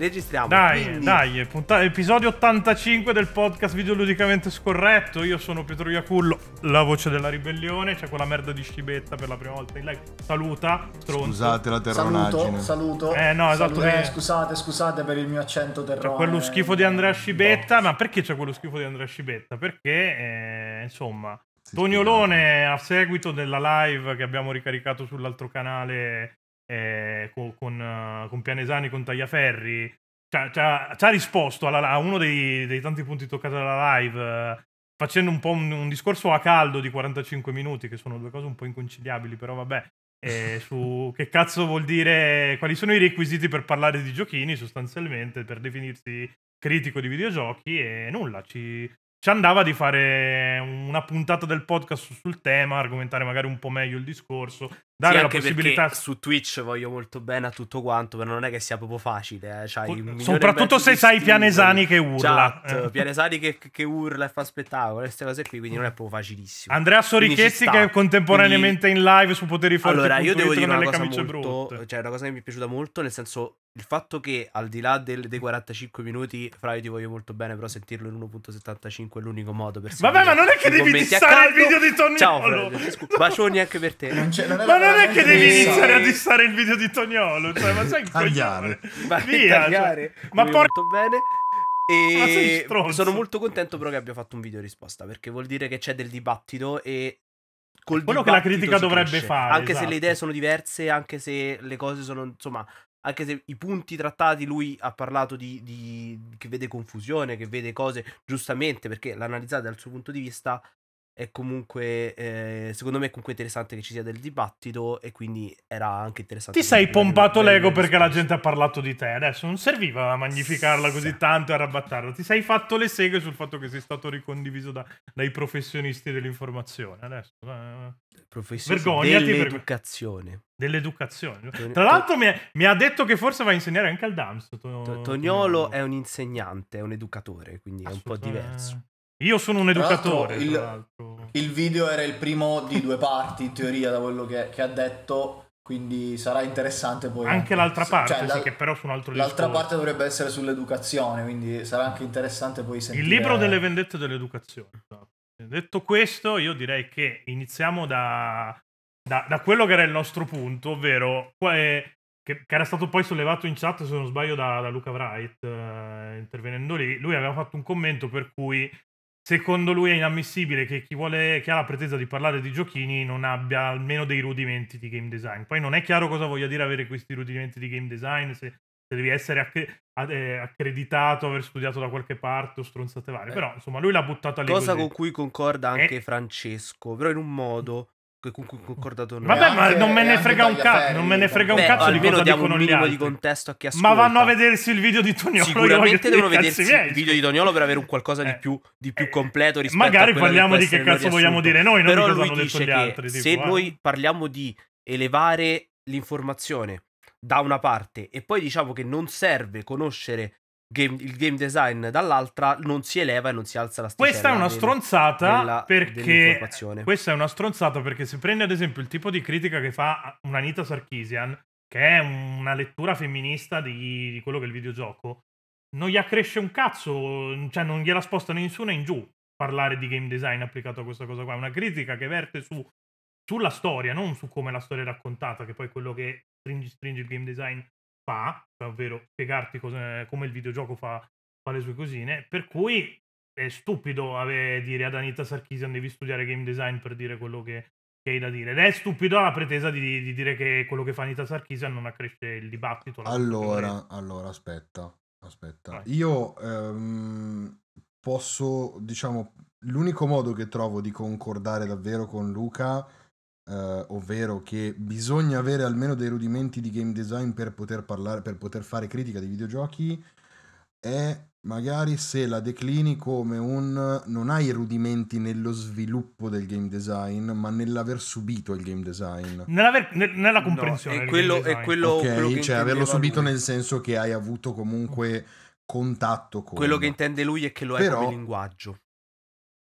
Dai, registriamo. Dai, Quindi- dai, punta- episodio 85 del podcast videoludicamente scorretto. Io sono Pietro Iacullo, la voce della ribellione. C'è quella merda di scibetta per la prima volta in live. Saluta, stronzo. Scusate la terronaggine. Saluto, saluto. Eh, no, esatto, Salu- che- eh, scusate, scusate per il mio accento terrone. C'è quello schifo di Andrea Scibetta. No. Ma perché c'è quello schifo di Andrea Scibetta? Perché, eh, insomma, Sì, Tognolone, a seguito della live che abbiamo ricaricato sull'altro canale eh, co- con, eh, con Pianesani, con Tagliaferri, c'ha- c'ha risposto alla- a uno dei, dei tanti punti toccati dalla live, eh, facendo un po' un, un discorso a caldo di 45 minuti, che sono due cose un po' inconciliabili, però vabbè. eh, su che cazzo vuol dire quali sono i requisiti per parlare di giochini sostanzialmente per definirsi critico di videogiochi e nulla ci, ci andava di fare una puntata del podcast su- sul tema, argomentare magari un po' meglio il discorso, dare Sì, la possibilità. su Twitch voglio molto bene a tutto quanto, però non è che sia proprio facile. Eh. Soprattutto se sai Pianesani che urla. chat, Eh. Pianesani che, che urla e fa spettacolo, queste cose qui, quindi non è proprio facilissimo. Andrea Quindi sta. che è contemporaneamente in live su Poteri Forti. Allora, io devo dire una cosa molto, brutte. cioè una cosa che mi è piaciuta molto, nel senso il fatto che al di là del- dei 45 minuti, fra io ti voglio molto bene, però sentirlo in 1.75 è l'unico modo per Vabbè, ma non è che devi dissare il video di Toniolo. Ciao, scu- bacioni anche per te. Non c'è- non Ma non è che devi iniziare a dissare il video di Toniolo, cioè, ma sai che Tagliare. Vai Via, tagliare, cioè, ma voglio por- molto bene. Ma E sono molto contento però che abbia fatto un video risposta perché vuol dire che c'è del dibattito e col quello che la critica dovrebbe cresce. fare, Anche se esatto. le idee sono diverse, anche se le cose sono insomma, anche se i punti trattati lui ha parlato di, di- che vede confusione, che vede cose giustamente perché l'analizzata dal suo punto di vista è comunque eh, secondo me è comunque interessante che ci sia del dibattito e quindi era anche interessante Ti sei pompato l'ego perché la gente ha parlato di te. Adesso non serviva a magnificarla così tanto e arrabattarla. Ti sei fatto le seghe sul fatto che sei stato ricondiviso da- dai professionisti dell'informazione. Adesso, eh, professionisti Vergognati dell'educazione. dell'educazione. Tra l'altro, mi, è- mi ha detto che forse va a insegnare anche al DAMS. To- To- Tognolo è un insegnante, è un educatore, quindi è un po' diverso. Io sono un Tra educatore. il- tra l'altro. Il video era il primo di due parti, in teoria, da quello che, che ha detto. Quindi sarà interessante poi. Anche l'altra parte, cioè, sì, la- che però su un altro L'altra discorso. parte dovrebbe essere sull'educazione, quindi sarà anche interessante poi sentire. Il libro delle vendette dell'educazione. esatto. Detto questo, io direi che iniziamo da, da- da quello che era il nostro punto, ovvero che, che era stato poi sollevato in chat, se non sbaglio, da, da Luca Wright, eh, intervenendo lì. Lui aveva fatto un commento per cui secondo lui è inammissibile che chi, vuole, chi ha la pretesa di parlare di giochini non abbia almeno dei rudimenti di game design. Poi non è chiaro cosa voglia dire avere questi rudimenti di game design, se, se devi essere accre- ad- eh, accreditato, aver studiato da qualche parte o stronzate varie. Eh. Però insomma lui l'ha buttata lì Cosa così. con cui concorda anche Eh. Francesco, però in un modo che concordato noi. Vabbè, ma anche- non me ne frega un cazzo, non me ne frega un cazzo di cosa diamo dicono un gli altri. di contesto a chi ascolta. Ma vanno a vedersi il video di Toniolo. Sicuramente devono vedersi miei, il video di Toniolo per avere un qualcosa di Eh. più, di più completo rispetto magari a quello parliamo di che cazzo vogliamo dire noi, non Però di cosa lui hanno detto dice gli che altri, tipo, se eh. noi parliamo di elevare l'informazione da una parte e poi diciamo che non serve conoscere game- il game design dall'altra, non si eleva e non si alza la sticella. Questa è una stronzata della- perché questa è una stronzata perché se prendi ad esempio il tipo di critica che fa un'Anita Sarkisian, che è una lettura femminista di, di quello che è il videogioco, non gli accresce un cazzo, cioè non gliela sposta né in su né in giù parlare di game design applicato a questa cosa qua. È una critica che verte su, sulla storia, non su come la storia è raccontata, che poi è quello che stringi, stringi il game design fa, ovvero spiegarti cosa- come il videogioco fa, fa le sue cosine. Per cui è stupido ave- dire ad Anita Sarkisian devi studiare game design per dire quello che, che hai da dire. Ed è stupido la pretesa di, di dire che quello che fa Anita Sarkisian non accresce il dibattito. Allora, allora, aspetta, aspetta. Vai. Io ehm, posso, diciamo, l'unico modo che trovo di concordare davvero con Luca, eh, ovvero che bisogna avere almeno dei rudimenti di game design per poter parlare, per poter fare critica dei videogiochi, è magari se la declini come un non hai rudimenti nello sviluppo del game design, ma nell'aver subito il game design. Nella, ver- ne- nella No, comprensione. è del quello, game è quello, ok, quello che cioè averlo subito lui. nel senso che hai avuto comunque contatto con Quello che intende lui è che lo è Però- come linguaggio.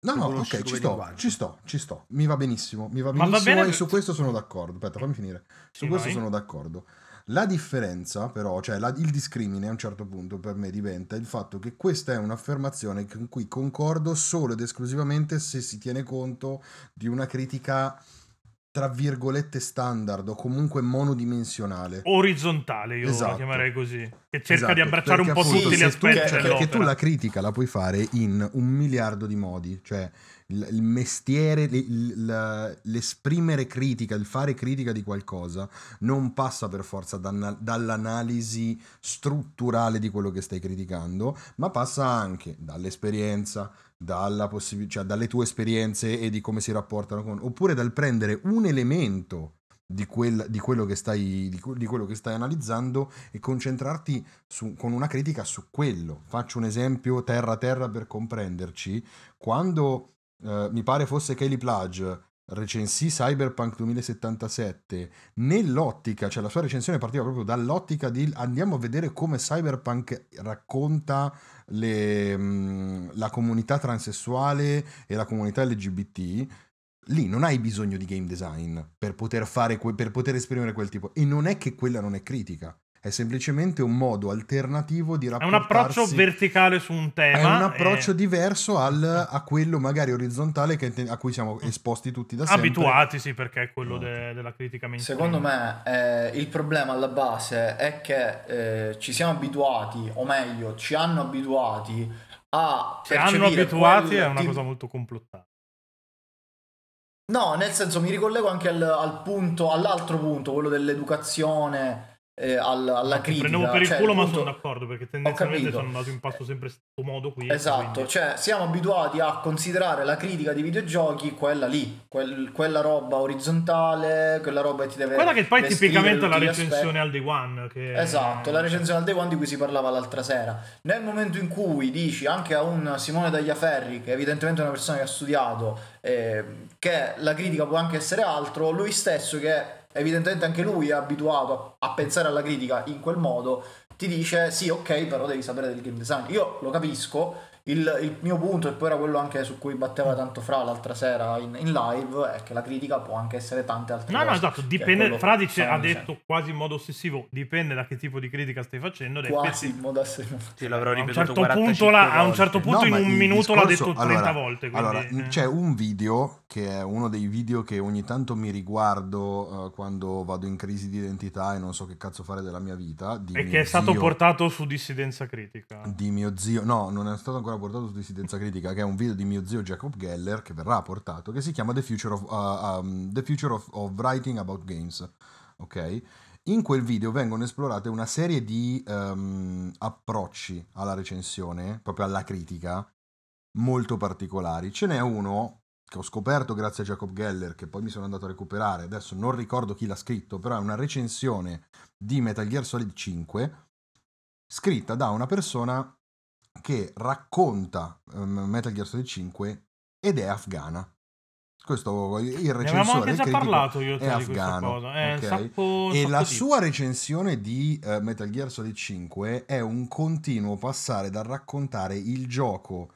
No, no, ok, ci sto, linguaggio. ci sto, ci sto. Mi va benissimo, mi va Ma va benissimo bene- e su questo sono d'accordo. Aspetta, fammi finire. Su Sì, questo vai. sono d'accordo. La differenza, però, cioè la- il discrimine a un certo punto per me diventa il fatto che questa è un'affermazione con cui concordo solo ed esclusivamente se si tiene conto di una critica tra virgolette standard o comunque monodimensionale. Orizzontale, io Esatto. la chiamerei così. Che cerca Esatto, di abbracciare un po' tutti gli se tu- aspetti cioè, perché tu la critica la puoi fare in un miliardo di modi, cioè il, mestiere, l'esprimere critica, il fare critica di qualcosa non passa per forza dall'analisi strutturale di quello che stai criticando, ma passa anche dall'esperienza, possib- cioè dalle tue esperienze e di come si rapportano con, oppure dal prendere un elemento di, quel- di quello che stai, di, di quello che stai analizzando e concentrarti su- con una critica su quello. Faccio un esempio terra a terra per comprenderci. Quando eh, mi pare fosse Kelly Plage recensì Cyberpunk 2077 nell'ottica, cioè la sua recensione partiva proprio dall'ottica di andiamo a vedere come Cyberpunk racconta le, la comunità transessuale e la comunità LGBT lì non hai bisogno di game design per poter que- per poter esprimere quel tipo. E non è che quella non è critica è semplicemente un modo alternativo di È un rapportarsi approccio verticale su un tema. è un approccio e diverso al- a quello magari orizzontale che- a cui siamo esposti tutti da sempre abituati, sì, perché è quello Ok. de- della critica mainstream. Secondo me eh, il problema alla base è che eh, ci siamo abituati, o meglio, ci hanno abituati a Se hanno abituati quel è una cosa molto complottata. No, nel senso mi ricollego anche al, al punto, all'altro punto, quello dell'educazione eh, al- alla Ti critica. prendevo per il Cioè, culo, ma sono d'accordo perché tendenzialmente sono andato in passo sempre sto modo qui. Esatto, quindi- cioè siamo abituati a considerare la critica di videogiochi quella lì, quel- quella roba orizzontale, quella roba che ti deve Quella che poi tipicamente è la recensione aspetti. al day one. Che... Esatto, la recensione al day one di cui si parlava l'altra sera. Nel momento in cui dici anche a un Simone Tagliaferri, che evidentemente è una persona che ha studiato, eh, che la critica può anche essere altro, lui stesso che evidentemente anche lui è abituato a, pensare alla critica in quel modo, ti dice sì ok però devi sapere del game design. Io lo capisco, il, il mio punto, e poi era quello anche su cui batteva tanto Fra l'altra sera in, in live, è che la critica può anche essere tante altre No, cose. no, esatto, che è dipende, Fra dice, ha detto dicendo. quasi in modo ossessivo, dipende da che tipo di critica stai facendo. Quasi in modo assai- Sì, l'avrò a un ripetuto certo 45 punto, la- a un certo punto No, in un minuto l'ha discorso- detto 30 allora- volte. Quindi, Allora, eh. c'è un video che è uno dei video che ogni tanto mi riguardo eh, quando vado in crisi di identità e non so che cazzo fare della mia vita. Di e mio che è stato zio- portato su dissidenza critica. di mio zio, no, non è stato ancora portato su Dissidenza Critica, che è un video di mio zio Jacob Geller che verrà portato, che si chiama The Future of, uh, um, The Future of, of Writing About Games. Ok? In quel video vengono esplorate una serie di um, approcci alla recensione, proprio alla critica, molto particolari. Ce n'è uno che ho scoperto grazie a Jacob Geller, che poi mi sono andato a recuperare, adesso non ricordo chi l'ha scritto, però è una recensione di Metal Gear Solid 5 scritta da una persona che racconta ehm, Metal Gear Solid 5 ed è afghana. Questo il Ne avevamo recensore anche già parlato io è te di questa afghano, cosa. È un ok? sacco- un E sacco la di- sua recensione di eh, Metal Gear Solid 5 è un continuo passare dal raccontare il gioco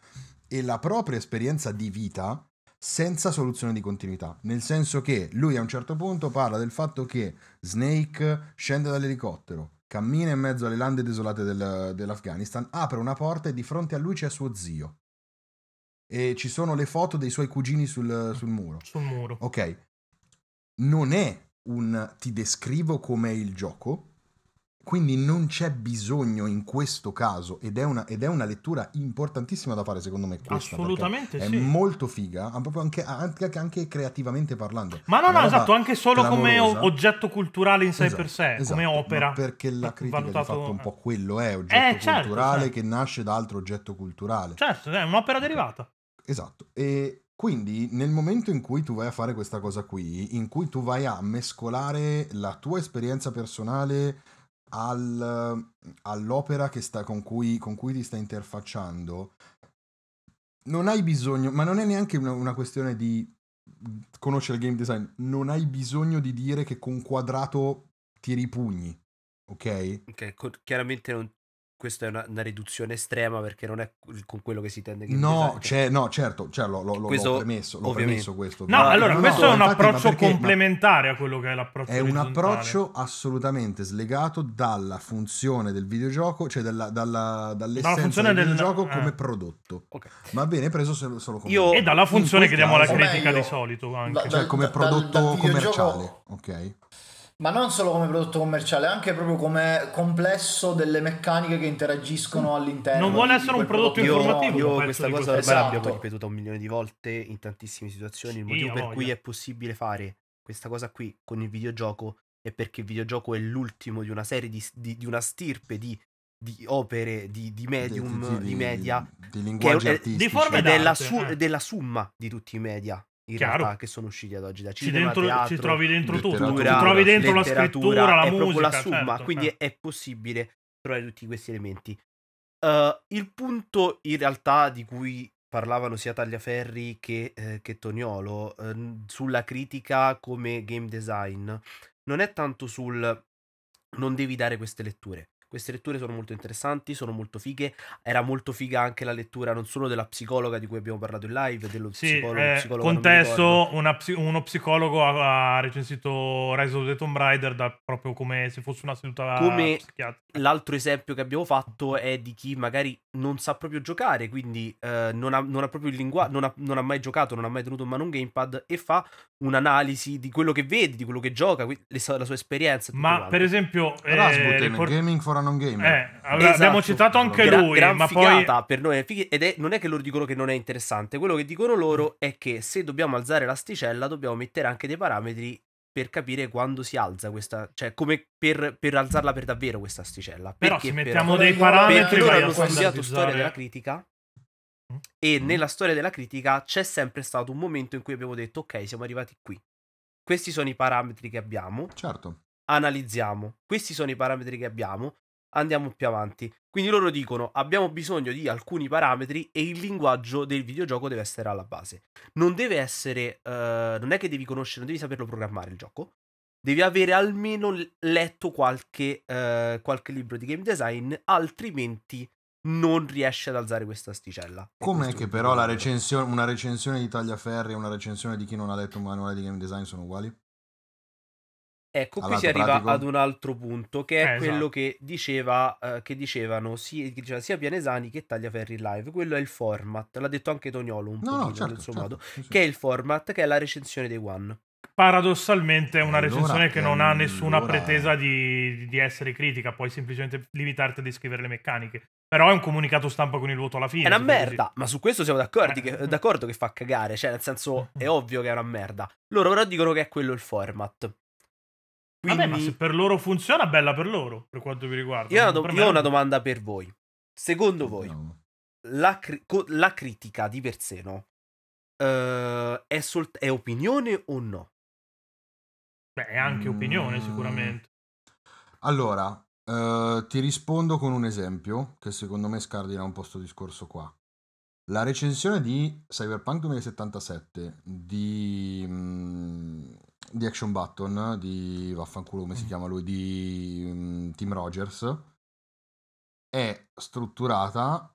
e la propria esperienza di vita senza soluzione di continuità. Nel senso che lui a un certo punto parla del fatto che Snake scende dall'elicottero, cammina in mezzo alle lande desolate del- dell'Afghanistan, apre una porta e di fronte a lui c'è suo zio. E ci sono le foto dei suoi cugini sul, sul muro. sul muro. Ok, non è un ti descrivo com'è il gioco, quindi non c'è bisogno in questo caso, ed è una, ed è una lettura importantissima da fare secondo me questa. Assolutamente sì. È molto figa, proprio anche, anche, anche creativamente parlando. Ma no, no, esatto, anche solo come clamorosa. oggetto culturale in sé Esatto, per sé, esatto, come opera. perché la critica valutato- di fatto un po' quello è, oggetto Eh, certo, culturale certo. che nasce da altro oggetto culturale. Certo, è un'opera derivata. Esatto. E quindi nel momento in cui tu vai a fare questa cosa qui, in cui tu vai a mescolare la tua esperienza personale al- all'opera sta, con, cui, con cui ti stai interfacciando, non hai bisogno, ma non è neanche una, una questione di conoscere il game design, non hai bisogno di dire che con quadrato ti ripugni, ok? Ok, co- chiaramente non- questa è una, una riduzione estrema perché non è con quello che si tende game No, c'è- no, certo, cioè, lo, lo- Questo, l'ho premesso, l'ho premesso questo. No, allora, no, questo no, è un infatti, approccio complementare a quello che è l'approccio È un approccio assolutamente slegato dalla funzione del videogioco, cioè dalla, dalla- dall'essenza funzione del del- videogioco eh. come prodotto. Ok. Ma bene preso solo, solo come Io- E dalla funzione che diamo alla critica meglio, di solito anche. da- cioè dal- come dal- prodotto commerciale, ok? Ma non solo come prodotto commerciale, anche proprio come complesso delle meccaniche che interagiscono all'interno. Non vuole essere un prodotto Io, informativo, io penso questa cosa questo. ormai Esatto. l'abbiamo ripetuta un milione di volte in tantissime situazioni. Il motivo per voglia. cui è possibile fare questa cosa qui con il videogioco è perché il videogioco è l'ultimo di una serie di, di- di una stirpe di, di opere di, di medium, di, media, di linguaggi che è- artistici. di forme ed è la, d'arte, su- eh. della summa di tutti i media in Chiaro. realtà che sono usciti ad oggi da Ci, cinema, dentro- teatro, ci trovi dentro tutto, ci trovi dentro la scrittura, la musica. la summa, certo, quindi eh. è possibile trovare tutti questi elementi. Uh, il punto in realtà di cui parlavano sia Tagliaferri che, eh, che Toniolo ehm, sulla critica come game design non è tanto sul non devi dare queste letture. Queste letture sono molto interessanti, sono molto fighe. Era molto figa anche la lettura non solo della psicologa di cui abbiamo parlato in live, dello Sì, psicologo, eh, psicologo contesto, una psi- uno psicologo ha, ha recensito Rise of the Tomb Raider da- proprio come se fosse una seduta Come-. L'altro esempio che abbiamo fatto è di chi magari non sa proprio giocare, quindi eh, non, ha, non ha proprio il linguaggio, non ha, non ha mai giocato, non ha mai tenuto in mano un gamepad e fa un'analisi di quello che vede, di quello che gioca, la sua esperienza. Ma quanto. per esempio, eh, Rasmussen, ricor- Gaming for a non gamer. eh, ave- Esatto. abbiamo citato anche Gra- lui, gran ma poi figata per noi è fighi- ed è, non è che loro dicono che non è interessante, quello che dicono loro è che se dobbiamo alzare l'asticella dobbiamo mettere anche dei parametri per capire quando si alza questa, cioè come per, per alzarla per davvero questa asticella. però Perché se per- mettiamo Però dei parametri perché loro hanno studiato storia della critica Mm. e Mm. nella storia della critica c'è sempre stato un momento in cui abbiamo detto ok siamo arrivati qui questi sono i parametri che abbiamo Certo. analizziamo questi sono i parametri che abbiamo andiamo più avanti. Quindi loro dicono abbiamo bisogno di alcuni parametri e il linguaggio del videogioco deve essere alla base. Non deve essere eh, non è che devi conoscere non devi saperlo programmare il gioco. Devi avere almeno letto qualche, eh, qualche libro di game design altrimenti non riesci ad alzare questa asticella. Com'è che però recensione, una recensione di Tagliaferri e una recensione di chi non ha letto un manuale di game design sono uguali? Ecco, qui si arriva pratico? ad un altro punto, che è Eh, quello esatto. che, diceva, eh, che dicevano sia, che diceva sia Pianesani che Tagliaferri live. Quello è il format, l'ha detto anche Toniolo un No, pochino no, certo. nel suo certo, modo, sì, sì. che è il format, che è la recensione dei One. paradossalmente è una Allora, recensione che non ha nessuna allora- pretesa di, di essere critica, puoi semplicemente limitarti a descrivere le meccaniche. Però è un comunicato stampa con il voto alla fine. È una vuoi così. merda, ma su questo siamo d'accordo, Eh. che, d'accordo che fa cagare, cioè nel senso è ovvio che è una merda. Loro però dicono che è quello il format. Quindi Vabbè, ma se per loro funziona, bella per loro, per quanto vi riguarda. io, ho una, Per do- io ho una domanda per voi. Secondo voi, Vediamo. la, cri- co- la critica di per sé, no? Eh, è, sol- è opinione o no? Beh, è anche opinione, Mm. sicuramente. Allora, eh, ti rispondo con un esempio che secondo me scardina un po' sto discorso qua. La recensione di Cyberpunk 2077 di, mm, di Action Button, di vaffanculo come si Mm. chiama lui, di mm, Tim Rogers, è strutturata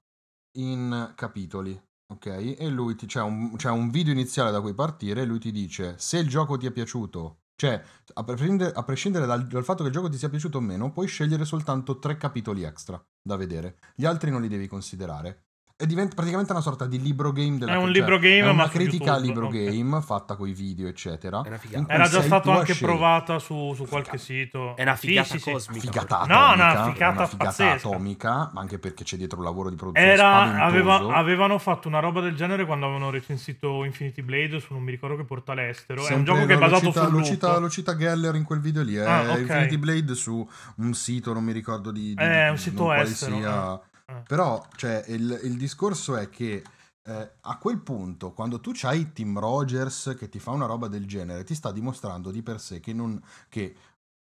in capitoli. Ok? E lui ti, c'è, un, c'è un video iniziale da cui partire e lui ti dice se il gioco ti è piaciuto, cioè a prescindere, a prescindere dal, dal fatto che il gioco ti sia piaciuto o meno, puoi scegliere soltanto tre capitoli extra da vedere. Gli altri non li devi considerare. E diventa praticamente una sorta di libro game della È un cioè, libro game, è una ma su critica a YouTube, libro ok. game fatta con i video, eccetera. È Era già stato anche scegliere. provata su, su qualche Figata. sito. È una figata sì, sì. cosmica. Figata No, atomica, una figata una figata atomica, ma anche perché c'è dietro un lavoro di produzione Era, aveva- avevano fatto una roba del genere quando avevano recensito Infinity Blade su non mi ricordo che porta all'estero. è un Sempre- gioco che è lo basato cita, sul lo cita, lo cita Geller in quel video lì. È Ah, ok. Infinity Blade su un sito, non mi ricordo di, di Eh, di- un sito non estero, sia. eh. Però, cioè, il, il discorso è che eh, a quel punto, quando tu c'hai Tim Rogers che ti fa una roba del genere, ti sta dimostrando di per sé che, non, che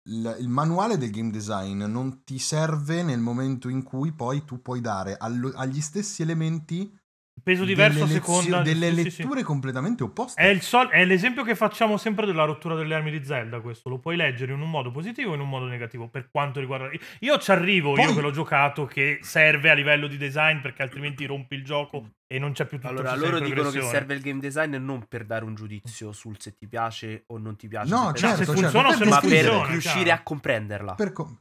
il, il manuale del game design non ti serve nel momento in cui poi tu puoi dare allo- agli stessi elementi peso diverso a delle seconda lezio- delle sì, sì, sì. letture completamente opposte. È, il sol- è l'esempio che facciamo sempre della rottura delle armi di Zelda. Questo lo puoi leggere in un modo positivo o in un modo negativo. Per quanto riguarda. Io ci arrivo, io Poi- che l'ho giocato, che serve a livello di design perché altrimenti rompi il gioco e non c'è più tutto Allora, loro di dicono che serve il game design non per dare un giudizio sul se ti piace o non ti piace. No, se certo, se certo, funziona o per se non ma per funziona, riuscire chiaro. a comprenderla. Per co-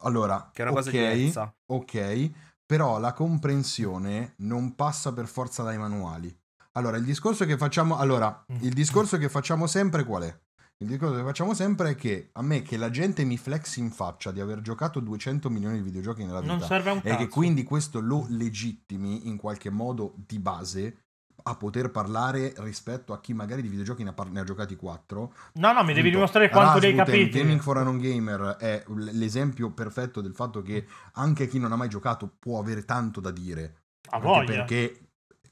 allora, Che è una cosa ok, diversa. ok, però la comprensione non passa per forza dai manuali. Allora, il discorso che facciamo, allora, Mm. il discorso che facciamo sempre qual è? Il discorso che facciamo sempre è che a me che la gente mi flexi in faccia di aver giocato 200 milioni di videogiochi nella vita Non serve un e cazzo. che quindi questo lo legittimi in qualche modo di base a poter parlare rispetto a chi magari di videogiochi ne ha, par- ne ha giocati 4 No, no, mi devi dimostrare quanto Rasmussen, capiti. Gaming for a non gamer è l'esempio perfetto del fatto che anche chi non ha mai giocato può avere tanto da dire. A Anche voglia. perché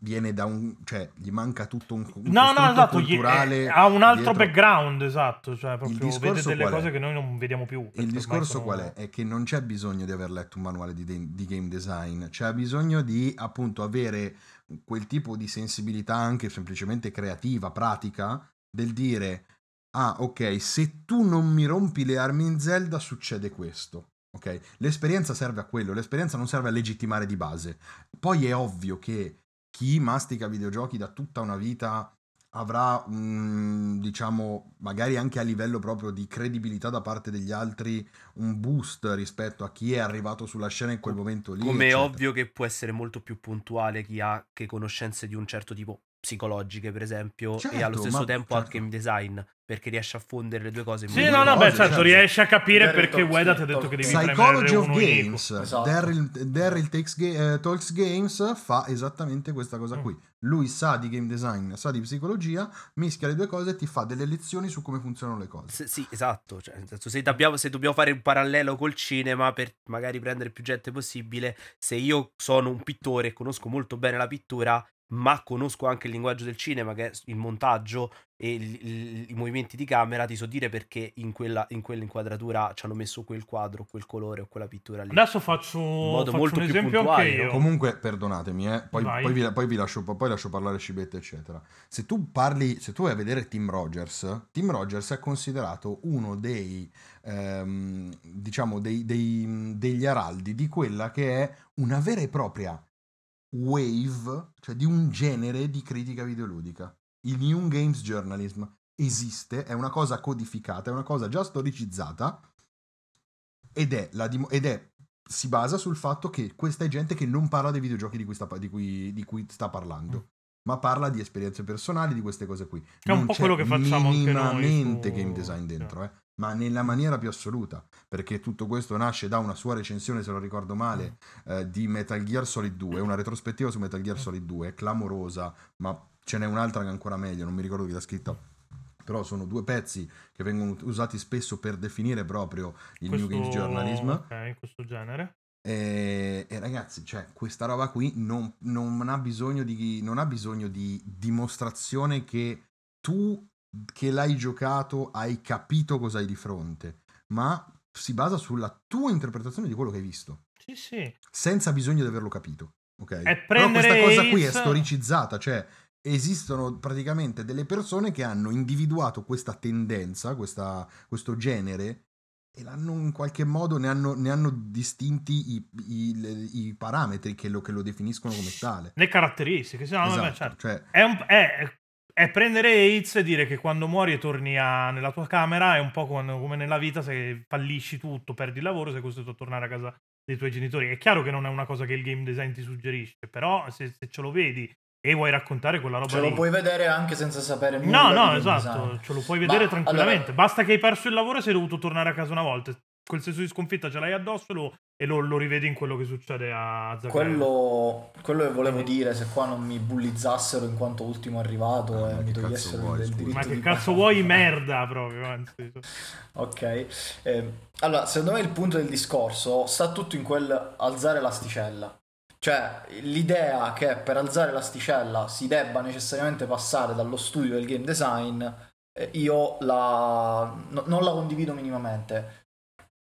viene da un... cioè gli manca tutto un, un No, no, esatto, culturale eh, ha un altro dietro. background, esatto, cioè proprio vede delle qual è? cose che noi non vediamo più. Il discorso sono- qual è? È che non c'è bisogno di aver letto un manuale di, de- di game design, c'è bisogno di appunto avere quel tipo di sensibilità anche semplicemente creativa, pratica, del dire, ah ok, se tu non mi rompi le armi in Zelda succede questo. Ok, l'esperienza serve a quello, l'esperienza non serve a legittimare di base. Poi è ovvio che chi mastica videogiochi da tutta una vita avrà un, diciamo, magari anche a livello proprio di credibilità da parte degli altri, un boost rispetto a chi è arrivato sulla scena in quel momento lì. Come è ovvio che può essere molto più puntuale chi ha che conoscenze di un certo tipo psicologiche, per esempio, e allo Certo, stesso ma- tempo certo. al game design, perché riesce a fondere le due cose in Sì, modo no, no, beh, certo. certo, riesci a capire Daryl perché Ueda ti ha detto che devi Psychology of. Games, Esatto. Daryl, Daryl Ga- eh, Talks Games fa esattamente questa cosa Mm. qui. Lui sa di game design, sa di psicologia, mischia le due cose e ti fa delle lezioni su come funzionano le cose. Se- sì, esatto. Cioè, nel senso, se, dobbiamo, se dobbiamo fare un parallelo col cinema per magari prendere più gente possibile, se io sono un pittore e conosco molto bene la pittura, ma conosco anche il linguaggio del cinema, che è il montaggio e il- il- i movimenti di camera, ti so dire perché in, quella, in quell'inquadratura ci hanno messo quel quadro, quel colore o quella pittura lì. Adesso faccio, modo faccio molto un più esempio puntuale, anche no? io. Comunque, perdonatemi, eh, poi, poi vi, poi vi lascio, poi lascio parlare Scibetta, eccetera. Se tu parli, se tu vai a vedere Tim Rogers, Tim Rogers è considerato uno dei, ehm, diciamo, dei, dei- degli araldi di quella che è una vera e propria wave, cioè di un genere di critica videoludica. Il New Games Journalism esiste, è una cosa codificata, è una cosa già storicizzata ed è, la dim- ed è si basa sul fatto che questa è gente che non parla dei videogiochi di cui sta, di cui- di cui sta parlando, ma parla di esperienze personali, di queste cose qui. Che è un Non po' quello che facciamo anche noi minimamente su- game design dentro, eh, ma nella maniera più assoluta, perché tutto questo nasce da una sua recensione, se non ricordo male, eh, di Metal Gear Solid 2, una retrospettiva su Metal Gear Solid 2, clamorosa, ma ce n'è un'altra che è ancora meglio, non mi ricordo chi l'ha scritta. Però sono due pezzi che vengono usati spesso per definire proprio il New Games Journalism. Ok, questo genere. E, e ragazzi, cioè, questa roba qui non, non ha bisogno di, non ha bisogno di dimostrazione che tu che l'hai giocato hai capito cosa hai di fronte, ma si basa sulla tua interpretazione di quello che hai visto, Sì, sì. senza bisogno di averlo capito. Ok? Però questa cosa qui è storicizzata, cioè esistono praticamente delle persone che hanno individuato questa tendenza, questa- questo genere e l'hanno in qualche modo ne hanno, ne hanno distinti i, i- i parametri che lo, che lo definiscono come tale. Le caratteristiche, sì, no, vabbè, Esatto, certo. cioè, È, un- è- è prendere AIDS e dire che quando muori e torni a- nella tua camera è un po' come, come nella vita se fallisci tutto, perdi il lavoro, sei costretto a tornare a casa dei tuoi genitori. È chiaro che non è una cosa che il game design ti suggerisce, però se, se ce lo vedi e vuoi raccontare quella roba Ce lo lì... puoi vedere anche senza sapere nulla. No, no, esatto, design. ce lo puoi vedere Ma, tranquillamente. allora, Basta che hai perso il lavoro e sei dovuto tornare a casa una volta. Quel senso di sconfitta ce l'hai addosso e lo, e lo- lo rivedi in quello che succede a Zagreb. quello, quello che volevo dire, se qua non mi bullizzassero in quanto ultimo arrivato Ah, e ma mi che cazzo togliessero vuoi, il diritto Ma che di cazzo parola. vuoi merda proprio, anzi. Ok, eh, allora secondo me il punto del discorso sta tutto in quel alzare l'asticella. Cioè, l'idea che per alzare l'asticella si debba necessariamente passare dallo studio del game design, eh, io la... no- non la condivido minimamente.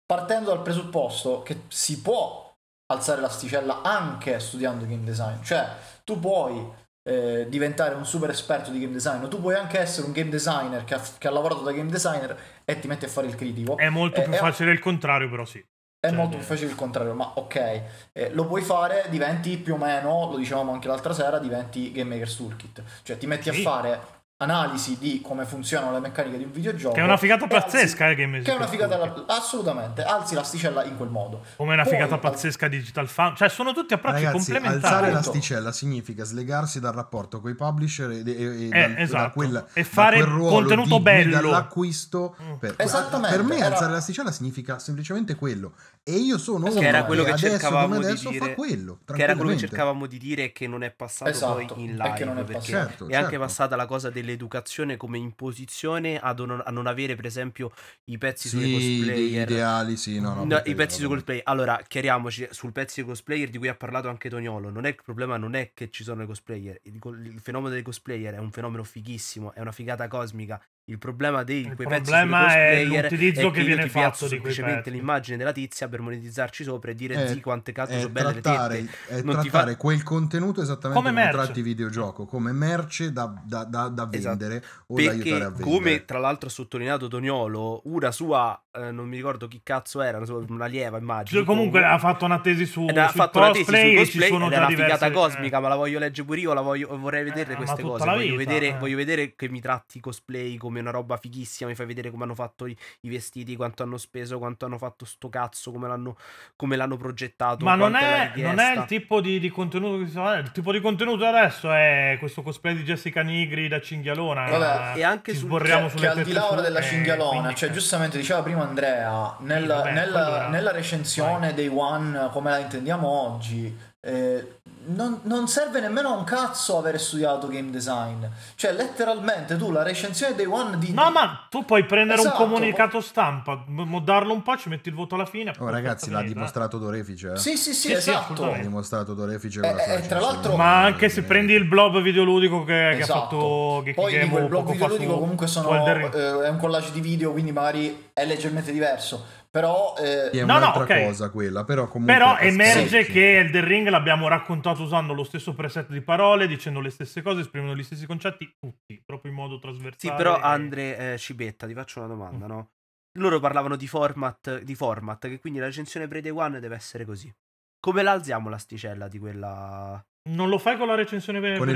Partendo dal presupposto che si può alzare l'asticella anche studiando game design. Cioè, tu puoi eh, diventare un super esperto di game design, o tu puoi anche essere un game designer che ha, che ha lavorato da game designer e ti metti a fare il critico. È molto Eh, più è- facile il contrario, però sì. È Cioè, molto più facile il contrario, ma ok, eh, lo puoi fare, diventi più o meno, lo dicevamo anche l'altra sera, diventi Game Maker's Toolkit. Cioè ti metti Sì. a fare analisi di come funzionano le meccaniche di un videogioco. Che è una figata e alzi- pazzesca, eh, Game Che è una figata, assolutamente, alzi l'asticella in quel modo. Come una Poi, figata pazzesca Digital Found. Cioè, sono tutti approcci Ragazzi, complementari. alzare l'asticella significa slegarsi dal rapporto con i publisher e, e- e Eh, dal- da esatto. quel, E fare quel ruolo contenuto bello. all'acquisto. Mm. Per, Esattamente, per me era- alzare l'asticella significa semplicemente quello. E io sono uno Che era quello che adesso cercavamo di dire. quello. Che era quello che cercavamo di dire che non è passato Esatto, poi in e live. che non è perché passato. Certo, è anche certo. passata la cosa dell'educazione come imposizione a non, a non avere, per esempio, i pezzi sulle Sì, degli cosplayer. ideali, sì, no, no, No, I pezzi su vabbè. cosplay. Allora, chiariamoci sul pezzi di cosplayer di cui ha parlato anche Toniolo. Non è il problema, non è che ci sono i cosplayer. Il, il fenomeno dei cosplayer è un fenomeno fighissimo, è una figata cosmica. Il problema dei Il quei pezzi problema è l'utilizzo è che che io viene ti fatto di semplicemente pezzi. l'immagine della tizia per monetizzarci sopra e dire È- zi quante cazzo sono belle le trattare, tette. è Non trattare fa- quel contenuto esattamente Come come, tratti videogioco, come merce da, da- da- da Esatto. vendere o da aiutare a Perché, vendere. come tra l'altro ha sottolineato Toniolo, una sua, eh, non mi ricordo chi cazzo era, una, lieva immagino. Cioè, comunque ha fatto una tesi su Ed ha sui fatto una tesi cosplay sui e cosplay ci sono ed è una diverse figata cosmica, ma la voglio leggere pure io, la voglio, vorrei vedere Eh, queste cose. Voglio, vita, vedere, eh. voglio vedere che mi tratti i cosplay come una roba fighissima, mi fai vedere come hanno fatto i, i vestiti, quanto hanno speso, quanto hanno fatto sto cazzo, come l'hanno, come l'hanno progettato. Ma non è, non è il tipo di, di contenuto che si fa. Il tipo di contenuto adesso è questo cosplay di Jessica Nigri da cinghialona. Vabbè, eh, e anche ci sul- sborriamo che, sulle che al di là della eh, cinghialona, quindi, cioè eh. giustamente diceva prima Andrea, nel- Sì, vabbè, nel- quello era- nella recensione dei One come la intendiamo oggi, eh, non, non serve nemmeno a un cazzo avere studiato game design. Cioè, letteralmente tu la recensione dei One di... No, ma tu puoi prendere Esatto, un comunicato stampa, modarlo un po', ci metti il voto alla fine. Oh, ragazzi, l'ha eh. dimostrato Dorefice. Eh? Sì, sì, sì, Sì, sì, esatto. L'ha assolutamente. dimostrato Dorefice Eh, sua eh, tra recensione. l'altro- Ma anche se prendi il blob videoludico che, che ha Esatto. fatto Geeky Poi di Game quel blog poco fa videoludico su- comunque sono, eh, è un collage di video, quindi magari è leggermente diverso. Però eh, è No, no, un'altra ok. cosa quella, però comunque... Però emerge sì. che Elden Ring l'abbiamo raccontato usando lo stesso preset di parole, dicendo le stesse cose, esprimendo gli stessi concetti, tutti, proprio in modo trasversale. Sì, però e- Andre eh, Cibetta, ti faccio una domanda, no? Loro parlavano di format, di format, che quindi la recensione pre-day one deve essere così. Come la alziamo l'asticella di quella... Non lo fai con la recensione per Con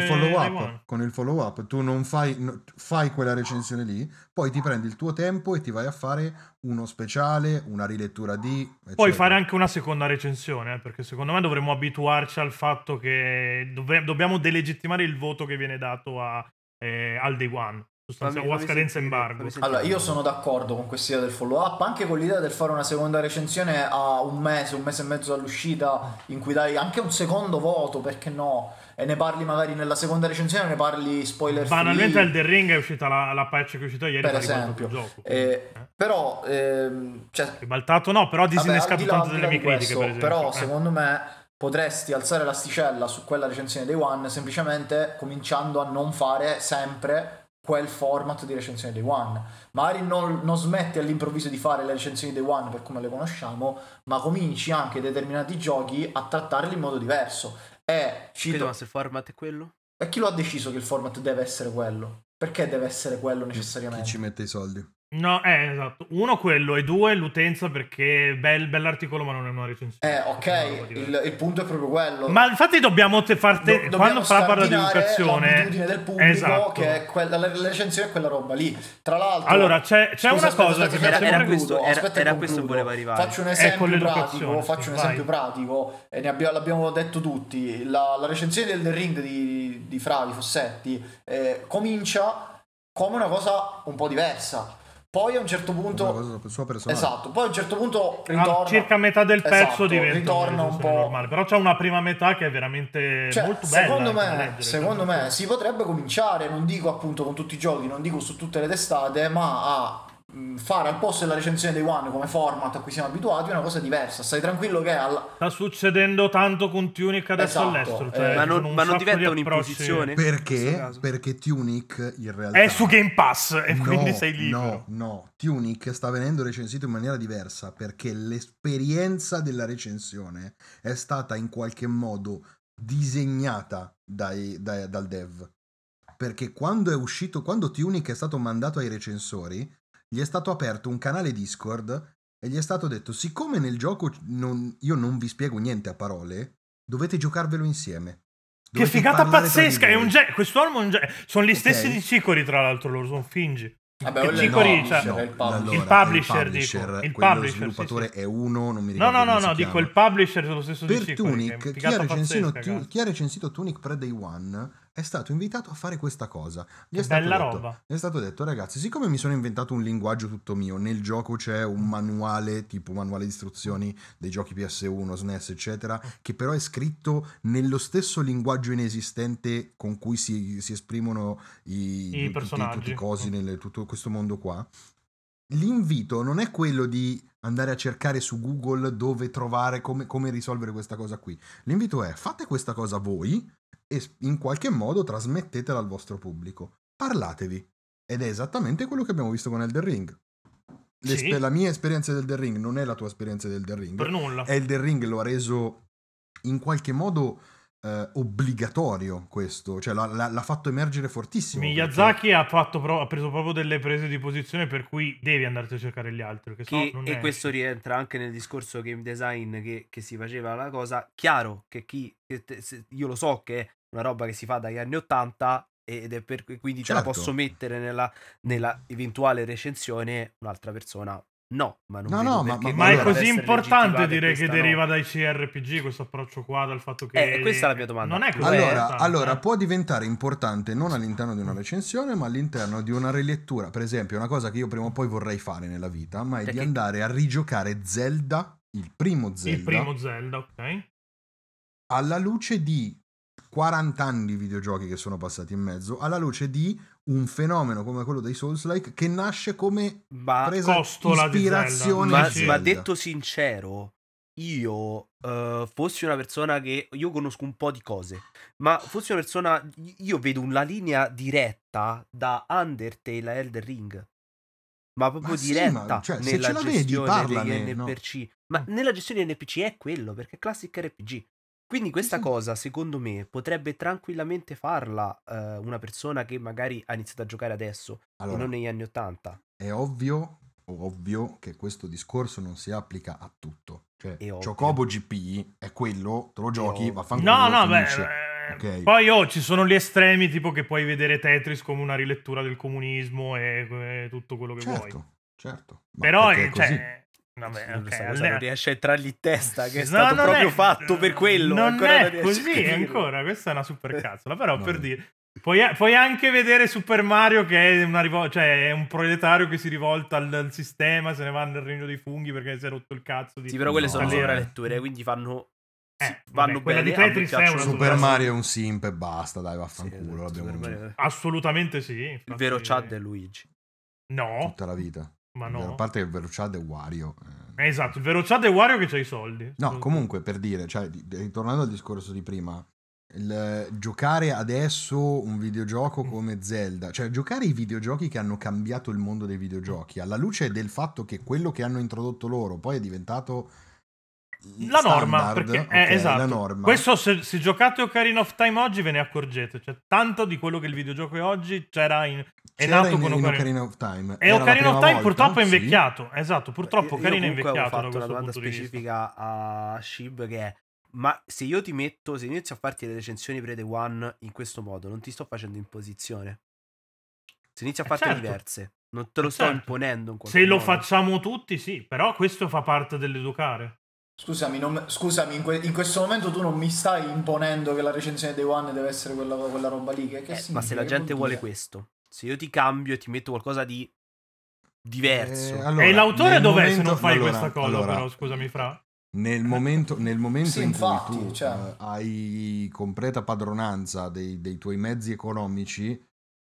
con il follow up, tu non fai, no- fai quella recensione lì, poi ti prendi il tuo tempo e ti vai a fare uno speciale, una rilettura di... Puoi eccetera. fare anche una seconda recensione, eh, perché secondo me dovremmo abituarci al fatto che dovre- dobbiamo delegittimare il voto che viene dato a, eh, al day one, sostanzialmente, a scadenza embargo. Allora, io sono d'accordo con quest'idea del follow up, anche con l'idea del fare una seconda recensione a un mese, un mese e mezzo dall'uscita, in cui dai anche un secondo voto, perché no? E ne parli magari nella seconda recensione, ne parli spoiler free. Banalmente Elden Ring è uscita la, la patch che è uscita ieri Per esempio. gioco. Eh, Eh. però, ehm, cioè, Ribaltato no, però ha Vabbè, disinnescato di là- tante delle mie critiche, questo, per esempio. Però, Eh. secondo me, potresti alzare l'asticella su quella recensione dei One semplicemente cominciando a non fare sempre quel format di recensione dei One. Magari non, non smetti all'improvviso di fare le recensioni dei One per come le conosciamo, ma cominci anche determinati giochi a trattarli in modo diverso. E cito, ma se il format è quello? e chi lo ha deciso che il format deve essere quello? Perché deve essere quello Chi necessariamente? ci mette i soldi? No, eh, esatto. Uno quello e due l'utenza perché bel, bell'articolo ma non è una recensione. Eh, ok, il, il punto è proprio quello. Ma infatti dobbiamo te farte Do- quando Fra parla di educazione l'abitudine del pubblico esatto. che è quella, la, la recensione è quella roba lì tra l'altro Allora, c'è, c'è Scusa, una aspetta, cosa aspetta, che mi era- era questo- era- aspetta era questo voleva arrivare. faccio un con esempio pratico faccio un vai. esempio pratico e ne abbiamo, l'abbiamo detto tutti la, la recensione del The Ring di, di Fra di Fossetti eh, comincia come una cosa un po' diversa poi a un certo punto esatto poi a un certo punto a ritorna circa metà del pezzo Esatto, diventa ritorna un po' normale. Però c'è una prima metà che è veramente Cioè, molto bella. secondo me, leggere, secondo cioè, me si potrebbe cominciare, non dico appunto con tutti i giochi, non dico su tutte le testate, ma a fare al posto della recensione dei One come format a cui siamo abituati è una cosa diversa. Stai tranquillo che alla... Sta succedendo tanto con Tunic adesso Esatto, all'estero. eh, Cioè, ma ci non, ma non di diventa un'imposizione? Perché? Perché Tunic in realtà È su Game Pass e No, quindi sei libero. No, no, Tunic sta venendo recensito in maniera diversa perché l'esperienza della recensione è stata in qualche modo disegnata dai- dai- dal dev. Perché quando è uscito, quando Tunic è stato mandato ai recensori, gli è stato aperto un canale Discord e gli è stato detto: siccome nel gioco non- io non vi spiego niente a parole, dovete giocarvelo insieme. Che Dovete figata tra di pazzesca! È voi." un ge- Quest'uomo è un ge- Sono gli stessi di Cicori, tra l'altro, loro sono Fingi. Vabbè, Che è il Cicori, publisher, cioè- è il publisher. allora, Il è publisher, dico, il publisher, sviluppatore sì, sì. è uno, non mi No, ricordo no, no, si no, dico il publisher dello stesso di Per Cicori. che è Tunic, chi ha, figata recensito, pazzesca, cazzo. chi ha recensito Tunic pre-day one è stato invitato a fare questa cosa. Gli è stato bella detto- roba. Gli è stato detto, ragazzi, siccome mi sono inventato un linguaggio tutto mio, nel gioco c'è un manuale, tipo manuale di istruzioni dei giochi PS1, SNES, eccetera, che però è scritto nello stesso linguaggio inesistente con cui si, si esprimono i, I personaggi. tutti i cosi nel tutto questo mondo qua. L'invito non è quello di andare a cercare su Google dove trovare, come, come risolvere questa cosa qui. L'invito è fate questa cosa voi e in qualche modo trasmettetela al vostro pubblico. Parlatevi. Ed è esattamente quello che abbiamo visto con Elden Ring. Sì. La mia esperienza del Elden Ring non è la tua esperienza del Elden Ring. Per nulla. Elden Ring lo ha reso in qualche modo eh, obbligatorio questo, cioè l'ha, l'ha- fatto emergere fortissimo. perché- Miyazaki ha, fatto pro- ha preso proprio delle prese di posizione per cui devi andarti a cercare gli altri. Che Che- sennò non e esci. questo rientra anche nel discorso game design che, che si faceva la cosa. Chiaro che chi che te- se- io lo so che è una roba che si fa dagli anni 80 ed è per quindi te la Certo. posso mettere nella, nella eventuale recensione un'altra persona no ma non No, no, ma- ma- Ma è così importante dire che questa no. deriva dai CRPG questo approccio qua, dal fatto che... Eh, questa è la mia domanda. Non è così Allora, importante, allora, eh. può diventare importante non all'interno di una recensione, ma all'interno di una rilettura. Per esempio, una cosa che io prima o poi vorrei fare nella vita, ma è Perché- di andare a rigiocare Zelda, il primo Zelda, Il primo Zelda, ok? alla luce di 40 anni di videogiochi che sono passati in mezzo, alla luce di un fenomeno come quello dei Souls-like che nasce come ma, presa di ispirazione ma, di sì. ma detto sincero io eh, fossi una persona che io conosco un po' di cose ma fossi una persona io vedo una linea diretta da Undertale a Elden Ring ma proprio Ma sì, diretta ma, cioè, se nella ce la vedi, gestione parlane, degli no? NPC ma nella gestione degli NPC è quello perché è classic RPG quindi questa sì. cosa secondo me potrebbe tranquillamente farla eh, una persona che magari ha iniziato a giocare adesso e Allora, non negli anni 80 è ovvio, ovvio che questo discorso non si applica a tutto. Cioè, È ovvio. Chocobo GP è quello, te lo giochi, ovvio. vaffanculo, No, no, beh, finisce. eh, Ok. poi oh, ci sono gli estremi, tipo che puoi vedere Tetris come una rilettura del comunismo e, e tutto quello che vuoi. certo, certo. Ma Però, perché eh, è così. cioè, vabbè, Sì, ok, questa al- cosa non riesce a entrargli in testa che è No, stato proprio è- fatto per quello Non ancora è non così ancora, questa è una super cazzola. Però No, per dire, puoi, puoi anche vedere Super Mario che è, una rivol- cioè, è un proletario che si rivolta al, al sistema, se ne va nel regno dei funghi perché si è rotto il cazzo di... Sì, però quelle No, sono vabbè. sovraletture, quindi fanno Eh, sì, vabbè, vanno quella bene. di Tetris. Super Mario è un simp e basta, dai, Sì, vaffanculo, Mario- Assolutamente sì. Il infatti- vero Chad è Luigi. No, tutta la vita. Ma A no. parte che il vero Chad è Wario. eh. Esatto, il vero Chad è Wario che c'ha i soldi. No, comunque per dire, cioè, ritornando al discorso di prima, il, giocare adesso un videogioco come Zelda, cioè giocare i videogiochi che hanno cambiato il mondo dei videogiochi, alla luce del fatto che quello che hanno introdotto loro poi è diventato La norma, perché ok, eh, esatto. la norma. Questo se, se giocate Ocarina of Time oggi ve ne accorgete, cioè tanto di quello che il videogioco è oggi c'era in è C'era nato in, con in Ocarina, Ocarina of Time. E Era Ocarina of Time volta, purtroppo è sì. invecchiato. Esatto, purtroppo Io- Ocarina è invecchiato Ho fatto una domanda specifica a Shib che è ma se io ti metto, se inizio a farti le recensioni pre-day one in questo modo, non ti sto facendo imposizione. Se inizio a Eh, fartele certo. diverse, non te lo Eh, sto certo. imponendo in Se lo modo. facciamo tutti, sì, però questo fa parte dell'educare. Scusami, non- scusami in, que- in questo momento tu non mi stai imponendo che la recensione dei One deve essere quella, quella roba lì. Che, che Eh, ma se la gente vuol vuole dire? questo, se io ti cambio e ti metto qualcosa di diverso, Eh, allora, e l'autore dov'è se momento- non fai allora, questa cosa, allora, però, scusami, Fra? Nel momento, nel momento Sì, in infatti, cui tu cioè. eh, hai completa padronanza dei, dei tuoi mezzi economici,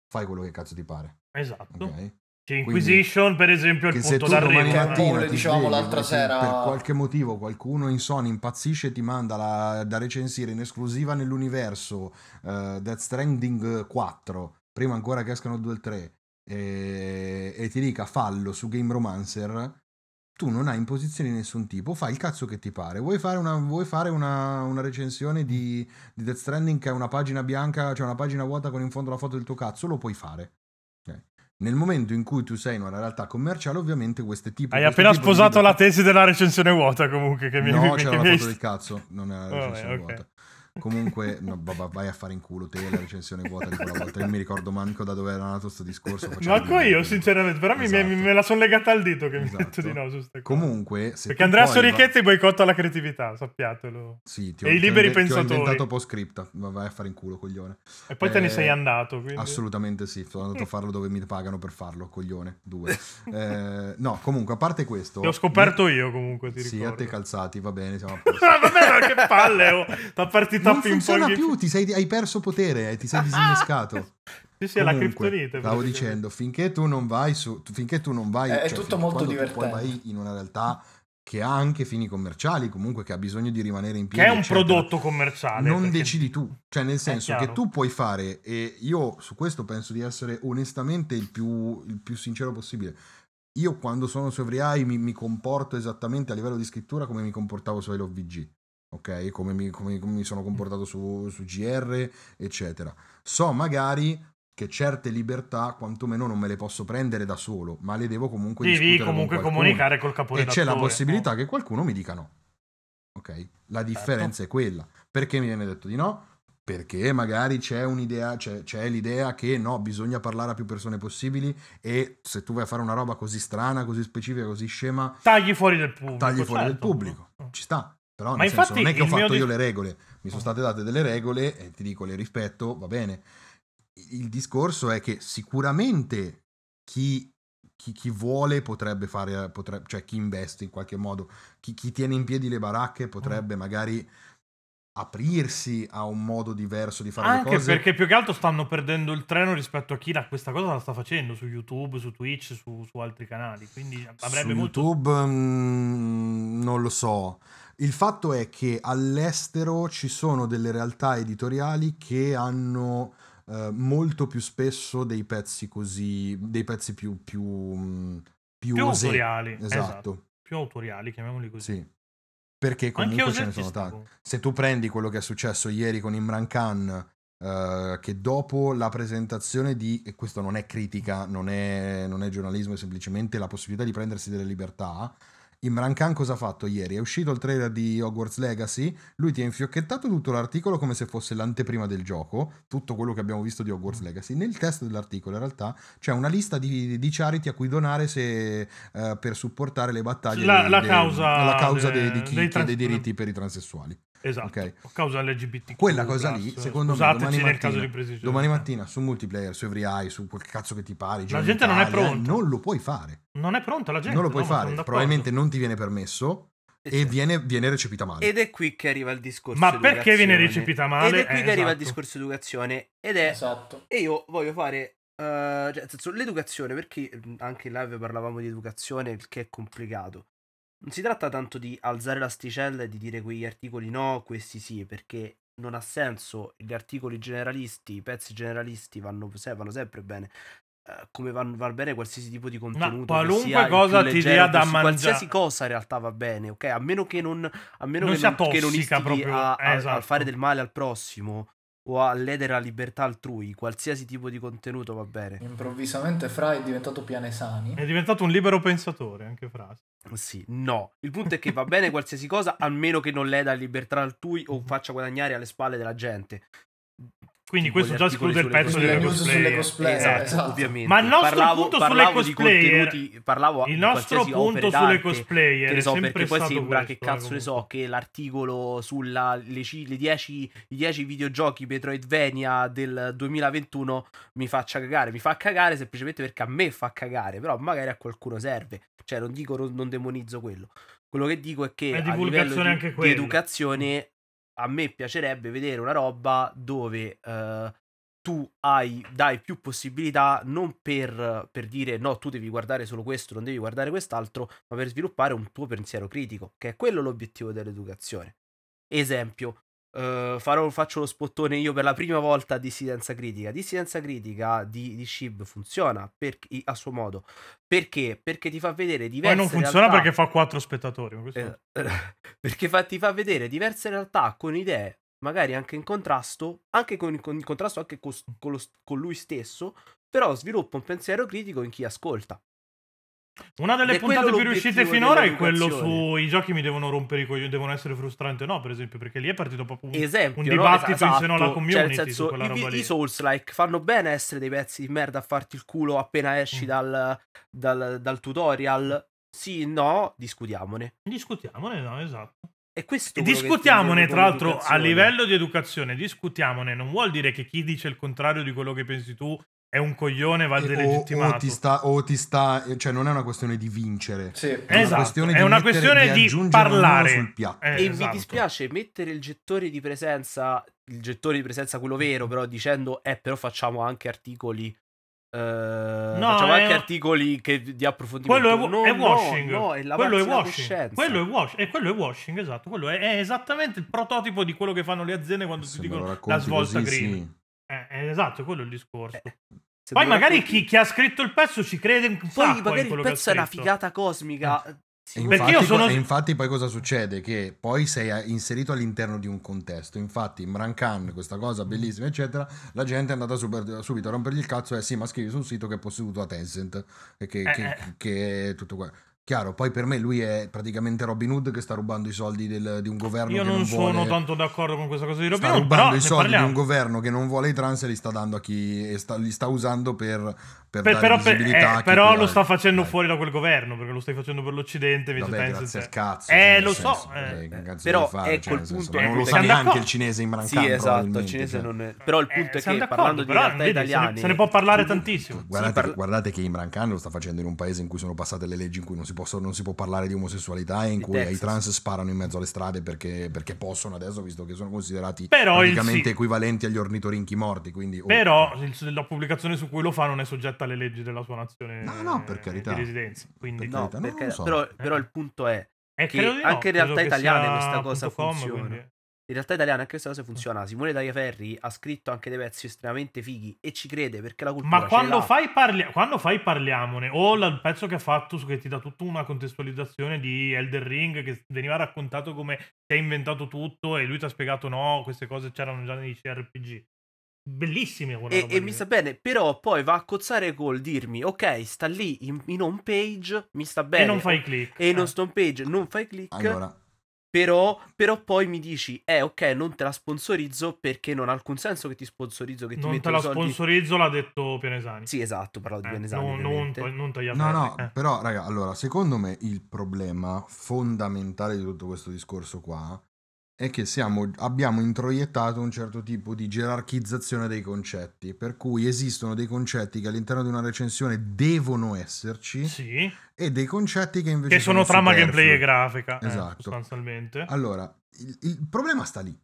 fai quello che cazzo ti pare. Esatto. ok? Sì, Inquisition, per esempio, è il che se punto d'arrivo. domani Che mattina svegli, l'altra se sera- per qualche motivo qualcuno in Sony impazzisce e ti manda la- da recensire in esclusiva nell'universo eh, Death Stranding 4 prima ancora che escano 2 e 3 e, e ti dica fallo su Game Romancer tu non hai imposizioni di nessun tipo, fai il cazzo che ti pare. Vuoi fare una, vuoi fare una, una recensione di, di Death Stranding che è una pagina bianca, cioè una pagina vuota con in fondo la foto del tuo cazzo? Lo puoi fare. Nel momento in cui tu sei in una realtà commerciale, ovviamente queste tipo Hai appena tipo di sposato la libertà- tesi della recensione vuota, comunque. Che mi, No, che c'era mi la hai- foto del cazzo, non era la Vabbè, recensione ok. vuota. Comunque, no, vabbè, vai a fare in culo te la recensione vuota di quella volta. Io mi ricordo manco da dove era nato sto discorso. Manco io, sinceramente. Però mi- Esatto. mi- me la sono legata al dito che mi Esatto. detto di no su ste cose. Comunque, se Perché Andrea poi va- Sorichetti boicotta la creatività, sappiatelo. Sì, ti e i ti liberi Ti ho pensatori. inventato post scripta, ma vai a fare in culo, coglione. E poi te ne Eh, sei andato. Quindi... Assolutamente sì, sono andato a farlo dove mi pagano per farlo, coglione. Due. Eh, no, comunque, a parte questo... Ti ho scoperto io comunque, ti Sì, ricordo. a te calzati, va bene, siamo a posto. Vabbè, ma che palle, oh. La partita non ping funziona pong. più, ti sei, hai perso potere, eh, ti sei disinnescato. Sì, sì, è la Comunque, criptonite. Stavo dicendo, finché tu non vai su, finché tu non vai, È- cioè, tutto molto divertente. Poi vai in una realtà che ha anche fini commerciali, comunque che ha bisogno di rimanere in Che piedi. è un eccetera. prodotto commerciale. Non perché- decidi tu, cioè nel senso che tu puoi fare, e io su questo penso di essere onestamente il più, il più sincero possibile. Io quando sono su Every mi, mi comporto esattamente a livello di scrittura come mi comportavo su I Love VG, ok? Come mi, come- come mi sono comportato su, su GR, eccetera. So magari che certe libertà quantomeno non me le posso prendere da solo, ma le devo comunque Devi comunque comunicare col E caporedattore. c'è la possibilità no? che qualcuno mi dica no. Ok? La differenza è quella. Perché mi viene detto di no? Perché magari c'è un'idea, c'è, c'è l'idea che no, bisogna parlare a più persone possibili e se tu vai a fare una roba così strana, così specifica, così scema, Tagli fuori del pubblico. tagli fuori del certo. pubblico. Ci sta. Però Ma senso, non è che ho fatto dis- io le regole, mi sono state date delle regole e ti dico le rispetto, va bene. Il discorso è che sicuramente chi, chi- chi vuole potrebbe fare, potrebbe, cioè chi investe in qualche modo, chi, chi tiene in piedi le baracche Mm. potrebbe magari aprirsi a un modo diverso di fare le Anche cose. perché più che altro stanno perdendo il treno rispetto a chi la- questa cosa la sta facendo su YouTube, su Twitch, su, su altri canali. Quindi avrebbe Su molto. YouTube mm, non lo so. Il fatto è che all'estero ci sono delle realtà editoriali che hanno eh, molto più spesso dei pezzi così, dei pezzi più più mm, più, Più autoriali. Esatto. Esatto. Più autoriali, chiamiamoli così. Sì. Perché comunque ce ne sono tanti. Se tu prendi quello che è successo ieri con Imran Khan, eh, che dopo la presentazione di, e questo non è critica, non è, non è giornalismo, è semplicemente la possibilità di prendersi delle libertà. Imran Khan cosa ha fatto ieri? È uscito il trailer di Hogwarts Legacy, lui ti ha infiocchettato tutto l'articolo come se fosse l'anteprima del gioco, tutto quello che abbiamo visto di Hogwarts Mm. Legacy. Nel testo dell'articolo in realtà c'è una lista di, di charity a cui donare se, eh, per supportare le battaglie La- dei- la dei- causa la causa de- dei, dei chiede trans- i diritti per i transessuali. Esatto. Ok. A causa LGBT. Quella cosa lì, secondo me, Scusateci domani nel mattina, caso di precisione. domani mattina su multiplayer, su Every su quel cazzo che ti pari, La gente non è pronta. non lo puoi fare. Non è pronta la gente. non lo puoi no, fare. Probabilmente non ti viene permesso E e certo. viene, viene recepita male. Ed è qui che arriva il discorso. Ma perché viene recepita male? Ed è qui Eh, che arriva il esatto. discorso educazione. Ed è. Esatto. E io voglio fare. eh, cioè, nel senso, l'educazione, perché mh, anche in live parlavamo di educazione, il che è complicato. Non si tratta tanto di alzare l'asticella e di dire quegli articoli no, questi sì, perché non ha senso. Gli articoli generalisti, i pezzi generalisti vanno, vanno sempre bene. eh, come vanno, va bene qualsiasi tipo di contenuto. che qualunque cosa ti leggero dia da mangiare. Qualsiasi cosa in realtà va bene, ok? A meno che non, a meno Non che non, che non proprio, a, a- esatto. a fare del male al prossimo o a ledere la libertà altrui, qualsiasi tipo di contenuto va bene. Improvvisamente Fra è diventato Pianesani. È diventato un libero pensatore, anche frase. Sì, no. Il punto è che va bene qualsiasi cosa, a meno che non leda la libertà altrui o faccia guadagnare alle spalle della gente. Quindi questo già esclude il sulle pezzo delle cosplayer. sulle cosplayer. esatto, esatto. ovviamente. Ma il nostro parlavo, punto sulle parlavo di cosplayer- parlavo Il nostro qualsiasi punto sulle cosplayer che ne so, sempre perché poi sembra questo, che cazzo ne so che l'articolo sulla le, ci- le 10 i 10 videogiochi Metroidvania del 2021 mi faccia cagare, mi fa cagare semplicemente perché a me fa cagare, però magari a qualcuno serve. Cioè non dico non, non demonizzo quello. Quello che dico è che È a livello divulgazione di, anche di educazione a me piacerebbe vedere una roba dove eh, tu hai, dai più possibilità non per, per, dire no, tu devi guardare solo questo, non devi guardare quest'altro, ma per sviluppare un tuo pensiero critico, che è quello l'obiettivo dell'educazione. Esempio, uh, farò, faccio lo spottone io per la prima volta a Dissidenza Critica. Dissidenza Critica di, di Shib funziona per, a suo modo. Perché? Perché ti fa vedere diverse Poi non funziona realtà, perché fa quattro spettatori. Eh, perché fa, ti fa vedere diverse realtà con idee magari anche in contrasto, anche con, con in contrasto anche con, con, lo, con, lui stesso, però sviluppa un pensiero critico in chi ascolta. Una delle puntate più riuscite finora è quello su i giochi mi devono rompere i coglioni, devono essere frustranti o no, per esempio, perché lì è partito proprio un, esempio, un dibattito no? esatto. in seno alla community. Cioè, senso, i, i, Souls-like fanno bene essere dei pezzi di merda a farti il culo appena esci mm. dal, dal, dal tutorial. Sì, no, discutiamone. Discutiamone, no, esatto. E questo e discutiamone, tra l'altro, a livello di educazione, discutiamone non vuol dire che chi dice il contrario di quello che pensi tu è un coglione, va delegittimato. O, o, ti sta, o ti sta, cioè non è una questione di vincere. Sì. È esatto, una questione è di, una questione di, di parlare. Sul piatto. Eh, e esatto. mi dispiace mettere il gettore di presenza, il gettore di presenza quello vero, però dicendo, eh però facciamo anche articoli Uh, no, facciamo anche è... articoli che, di approfondimento. Quello è, no, è washing. No, no, è quello è washing. Quello è washing. E quello è washing, esatto. Quello è, è, esattamente il prototipo di quello che fanno le aziende quando Se ti dicono la svolta così, green. Sì. Eh, è esatto, quello è il discorso. Eh, poi magari chi, chi, ha scritto il pezzo ci crede un Poi magari il pezzo è una figata cosmica. Eh. Infatti, io sono... infatti poi cosa succede? Che poi sei inserito all'interno di un contesto. Infatti Imran Khan, questa cosa bellissima, eccetera, la gente è andata super, subito a rompergli il cazzo e eh sì, ma scrivi sul sito che è posseduto a Tencent e che, Eh, che, eh. che è tutto qua. Chiaro, poi per me lui è praticamente Robin Hood che sta rubando i soldi del- di un governo Io che non non sono vuole... tanto d'accordo con questa cosa di Robin Sta Hood, però rubando i ne soldi di parliamo. un governo che non vuole i trans e li sta dando a chi e sta- li sta usando per, per Per- dare però per- eh, chi però lo sta facendo Dai. fuori da quel governo perché lo stai facendo per l'Occidente invece Vabbè, grazie è- al cazzo. Eh, cioè, lo nel so, senso, eh. eh, Però fare, ecco cioè, il nel senso, punto, non lo eh, sa siamo neanche d'accordo. il cinese Imran Sì, Khan, esatto, il cinese cioè. non è... Però il Eh, punto è che parlando di però, realtà vedi, se ne- italiane... se ne può parlare tantissimo. Guardate che Imran Khan lo sta facendo in un paese in cui sono passate le leggi in cui non si, possono- non si può parlare di omosessualità e in Di cui ai Texas. trans sparano in mezzo alle strade perché, perché possono adesso, visto che sono considerati Però praticamente sì. equivalenti agli ornitorinchi morti. Quindi, oh, Però il- la pubblicazione su cui lo fa non è soggetta alle leggi della sua nazione No, no, per carità. di residenza. Quindi Per No, carità, perché- lo so. però, però il punto è Eh, che di no, anche in realtà sia questa cosa funziona. quindi- In realtà italiana anche questa cosa funziona. Simone Tagliaferri ha scritto anche dei pezzi estremamente fighi e ci crede perché la cultura Ma quando l'ha. fai, parli- quando fai parliamone, o la- il pezzo che ha fatto su che ti dà tutta una contestualizzazione di Elder Ring che veniva raccontato come si è inventato tutto e lui ti ha spiegato no, queste cose c'erano già nei CRPG. Bellissime quella E, e mi sta bene, però poi va a cozzare col dirmi, ok, sta lì in, in home page, mi sta bene. E non fai click. E in Eh. home page non fai click. Allora, Però, però poi mi dici, eh ok, non te la sponsorizzo perché non ha alcun senso che ti sponsorizzo, che ti non metto te la soldi. sponsorizzo, l'ha detto Pianesani. Sì, esatto, parlavo di Eh, Pianesani, non, non, ovviamente. non tagliare no, no, eh. però raga, allora, secondo me il problema fondamentale di tutto questo discorso qua è che siamo, abbiamo introiettato un certo tipo di gerarchizzazione dei concetti, per cui esistono dei concetti che all'interno di una recensione devono esserci Sì, e dei concetti che invece che sono trama superflui. gameplay e grafica. eh, Esatto. sostanzialmente. Allora, il, il problema sta lì.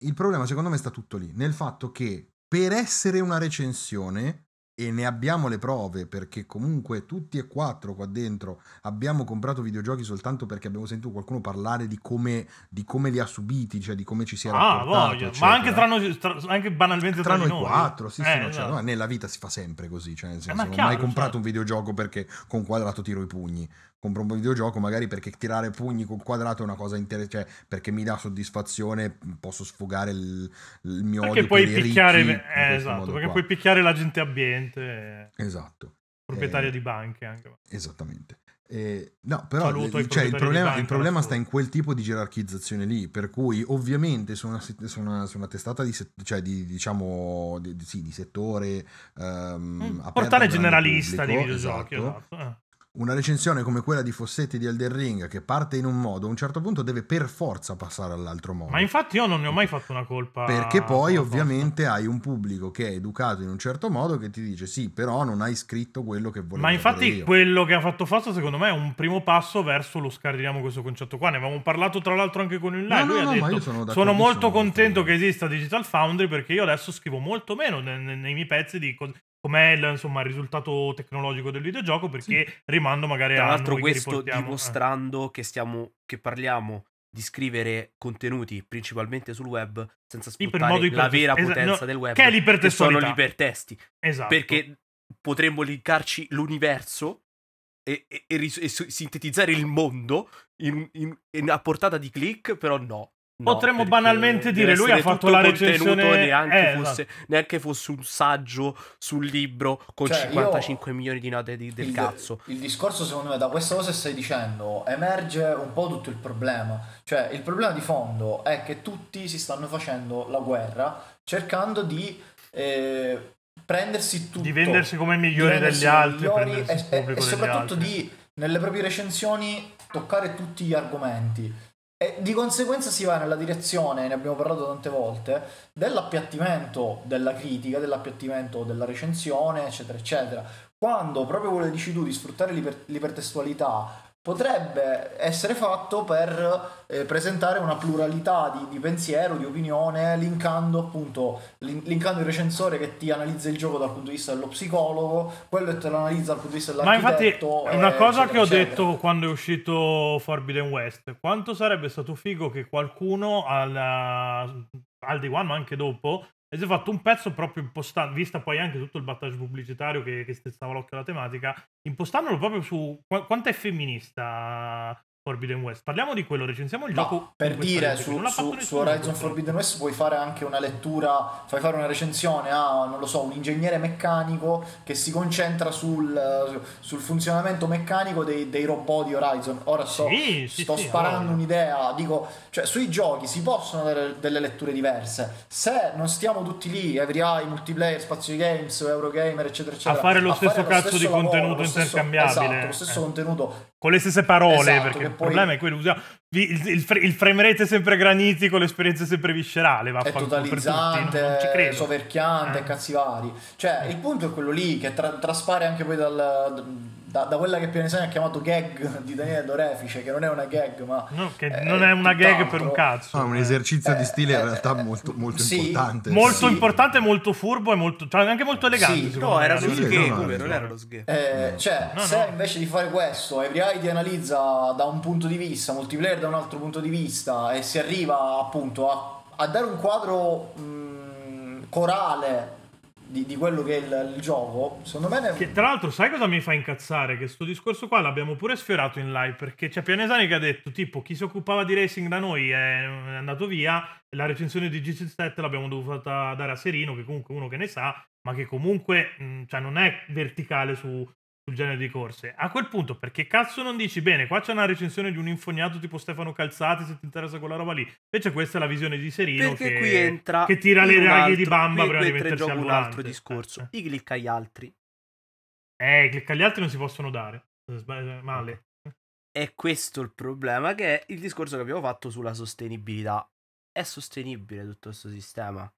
Il problema secondo me sta tutto lì, nel fatto che per essere una recensione, e ne abbiamo le prove, perché comunque tutti e quattro qua dentro abbiamo comprato videogiochi soltanto perché abbiamo sentito qualcuno parlare di come, di come li ha subiti, cioè di come ci si era Ah, eccetera. Ma anche, tra noi, tra- anche banalmente tra, tra noi noi. quattro, sì, sì, Eh, no, cioè, esatto. no, nella vita si fa sempre così, cioè nel senso, ma non ho chiaro, mai comprato certo. un videogioco perché con quadrato tiro i pugni, compro un videogioco magari perché tirare pugni con quadrato è una cosa interessante, cioè perché mi dà soddisfazione, posso sfogare il, il mio Perché odio puoi per picchiare, ricchi eh, esatto, perché qua. puoi picchiare la gente ambiente, eh, Esatto, proprietaria Eh, di banche anche. esattamente. Eh, no, però cioè, il di problema, il problema sta in quel tipo di gerarchizzazione lì, per cui ovviamente su una, su una- su una testata di, cioè di, diciamo, di, di- sì, di settore al portale generalista di pubblico, videogiochi, esatto, esatto. eh. Una recensione come quella di Fossetti di Elden Ring che parte in un modo, a un certo punto deve per forza passare all'altro modo. Ma infatti io non ne ho mai fatto una colpa. Perché poi ovviamente hai un pubblico che è educato in un certo modo che ti dice sì, però non hai scritto quello che volevo Ma infatti quello che ha fatto Fossa secondo me è un primo passo verso lo scardiniamo questo concetto qua. Ne avevamo parlato tra l'altro anche con il live. No, no, no, detto io sono sono, molto con contento te." che esista Digital Foundry perché io adesso scrivo molto meno ne- ne- nei miei pezzi di co- com'è il, insomma, il risultato tecnologico del videogioco perché rimando magari Tra a l'altro noi che questo riportiamo- eh. dimostrando che stiamo che parliamo di scrivere contenuti principalmente sul web senza Sì, sfruttare modo la vera esa- potenza no, del web che è sono l'ipertestualità. l'ipertesti Esatto. perché potremmo linkarci l'universo e, e- e e sintetizzare il mondo in, in- in- a portata di click però no No, Potremmo banalmente dire, lui ha fatto la contenuto, recensione- neanche, eh, fosse, neanche fosse un saggio sul libro con Cioè, io- 55 milioni di note di- del il, cazzo il discorso secondo me da questa cosa che stai dicendo emerge un po' tutto il problema. Cioè il problema di fondo è che tutti si stanno facendo la guerra cercando di eh, prendersi tutto. di vendersi come migliori degli altri, migliori e, e- e soprattutto altri. di nelle proprie recensioni toccare tutti gli argomenti. E di conseguenza si va nella direzione, ne abbiamo parlato tante volte, dell'appiattimento della critica, dell'appiattimento della recensione, eccetera, eccetera. Quando proprio quello che dici tu di sfruttare l'iper- l'ipertestualità potrebbe essere fatto per eh, presentare una pluralità di, di pensiero, di opinione, linkando appunto lin- linkando il recensore che ti analizza il gioco dal punto di vista dello psicologo, quello che te lo analizza dal punto di vista Ma infatti dell'architetto. è una eh, cosa eccetera, che ho eccetera. detto quando è uscito Forbidden West. Quanto sarebbe stato figo che qualcuno alla- al day one, ma anche dopo, avesse fatto un pezzo proprio impostato, vista poi anche tutto il battage pubblicitario che, che stezzava l'occhio alla tematica, impostandolo proprio su qua- quanto è femminista Forbidden West. Parliamo di quello, recensiamo il No, gioco. per dire su, su- su Horizon. Forbidden West puoi fare anche una lettura, fai fare una recensione a, non lo so, un ingegnere meccanico che si concentra sul, sul funzionamento meccanico dei, dei robot di Horizon. Ora sto, Sì, sì, sto sì, sparando allora. un'idea, dico, cioè sui giochi si possono avere delle letture diverse. Se non stiamo tutti lì, Every multiplayer, Spazio Games, Eurogamer, eccetera, eccetera, fare lo stesso cazzo di lavoro, contenuto lo stesso- intercambiabile. Esatto, lo stesso Eh. contenuto con le stesse parole, Esatto, perché poi- problema è quello usiamo- il, il, il frame rate è sempre granitico, l'esperienza è sempre viscerale, è vaffanculo per tutti, non- totalizzante, non ci credo. soverchiante, Eh. cazzi vari. Cioè, il punto è quello lì che tra- traspare anche poi dal, da, da quella che Pianesani ha chiamato gag di Daniele Dorefice, che non è una gag, ma No, che è non è una gag tutt'altro. per un cazzo. Ah, un eh. esercizio di Eh, stile in eh, realtà eh, molto, molto sì, importante. Molto Sì. importante, molto furbo e molto, cioè anche molto elegante. Sì. no era lo di sghe no, no, no. non era lo sghe Eh, No. cioè, No, se no. invece di fare questo, Every ti analizza da un punto di vista, multiplayer da un altro punto di vista e si arriva appunto a, a dare un quadro mh, corale di, di quello che è il, il gioco, secondo me ne- Che tra l'altro, sai cosa mi fa incazzare? Che sto discorso qua l'abbiamo pure sfiorato in live. Perché c'è Pianesani che ha detto: tipo, chi si occupava di racing da noi è andato via. La recensione di GC7 l'abbiamo dovuta dare a Serino, che comunque uno che ne sa, ma che comunque mh, cioè non è verticale su, sul genere di corse. A quel punto, perché cazzo non dici bene? Qua c'è una recensione di un infognato tipo Stefano Calzati. Se ti interessa quella roba lì, invece, questa è la visione di Serino. perché che, qui entra che tira le raglie di bamba qui- prima di qui in mettersi al un altro discorso Eh, i click agli altri eh, i click agli altri non si possono dare. Sbagli- Male. è questo il problema che è il discorso che abbiamo fatto sulla sostenibilità è sostenibile tutto questo sistema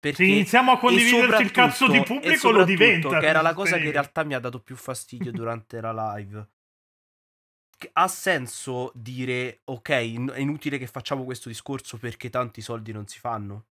perché Se iniziamo a condividerci il cazzo di pubblico lo diventa. che era la cosa che in realtà mi ha dato più fastidio durante la live ha senso dire ok è inutile che facciamo questo discorso perché tanti soldi non si fanno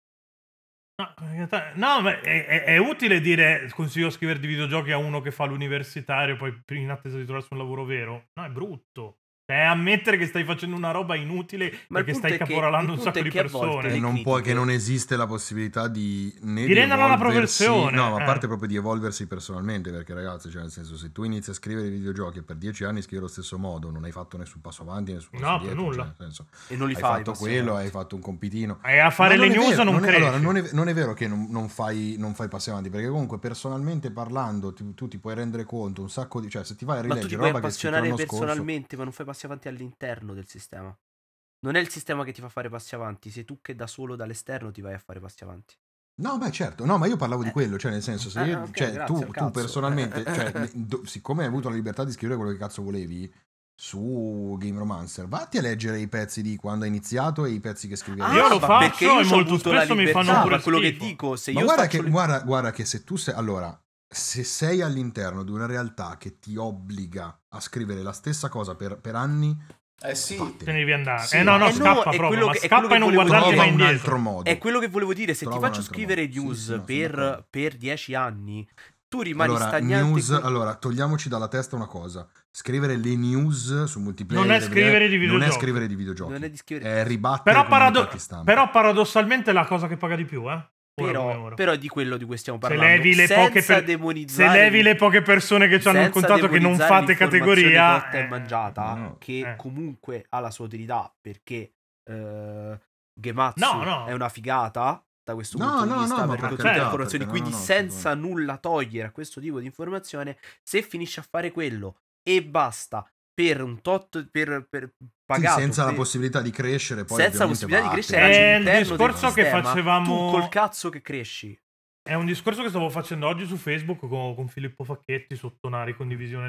No, ma è, è- è utile dire consiglio a scrivere di videogiochi a uno che fa l'universitario poi in attesa di trovarsi un lavoro vero. No, è brutto. È ammettere che stai facendo una roba inutile Ma punto stai che- caporalando un sacco di persone. E non può, critiche- che non esiste la possibilità di né Di renderla una evolversi- professione, No, ma a eh. parte proprio di evolversi personalmente, perché ragazzi, cioè nel senso, se tu inizi a scrivere videogiochi e per dieci anni scrivi allo stesso modo, non hai fatto nessun passo avanti, nessun passo No, per indietro, nulla. cioè, nel senso, e non li hai fai fatto passi quello, avanti. hai fatto un compitino. E a fare Ma le news vero, non, non è, cresci. allora, non, è, non è vero che non, non fai, non fai passi avanti, perché comunque personalmente parlando tu, tu ti puoi rendere conto un sacco di... cioè se ti vai a ma tu ti rileggere puoi roba che scritto appassionare l'anno scorso... personalmente ma non fai passi avanti all'interno del sistema. Non è il sistema che ti fa fare passi avanti sei tu che da solo dall'esterno ti vai a fare passi avanti. No, beh, certo, no, ma io parlavo di Eh. quello, cioè nel senso, se Ah, io, ok, cioè, grazie tu, tu personalmente, cioè, do- siccome hai avuto la libertà di scrivere quello che cazzo volevi su Game Romancer, vatti a leggere i pezzi di quando hai iniziato e i pezzi che scrivi Ah, Io lo ma faccio perché io e molto spesso mi fanno pure quello che schifo. dico, se Ma io guarda che, le- guarda, guarda che se tu sei, allora, se sei all'interno di una realtà che ti obbliga a scrivere la stessa cosa per, per anni, Eh sì. Te ne devi andare. Sì, eh no, no, eh no, scappa è proprio, quello ma che- è scappa quello e non che volevo guardarti dire. trova mai un indietro. altro modo. È quello che volevo dire, se ti Trova un faccio scrivere modo. Sì, news sì, no, sono per, per 10 anni, tu rimani Allora, stagnante. news, con- allora, togliamoci dalla testa una cosa. Scrivere le news su multiplayer Non è scrivere di Non è videogiochi. scrivere di videogiochi. Non è di scrivere- È ribattere Però, parado- però paradossalmente è la cosa che paga di più, eh. Però, però è di quello di cui stiamo se parlando. levi le senza poche per- se levi le poche persone che ci hanno raccontato che non fate categoria cotta e eh, mangiata no, che eh. comunque ha la sua utilità perché eh, Gematsu No, no. è una figata da questo No, punto no, di vista no, per tutte le informazioni quindi no, senza nulla togliere a questo tipo di informazione se finisce a fare quello e basta per un tot per, per Sì, pagato senza la per- possibilità di crescere, poi senza la possibilità di vattene. crescere È un all'interno del discorso che sistema, facevamo- tu col cazzo che cresci È un discorso che stavo facendo oggi su Facebook con, con Filippo Facchetti sotto una ricondivisione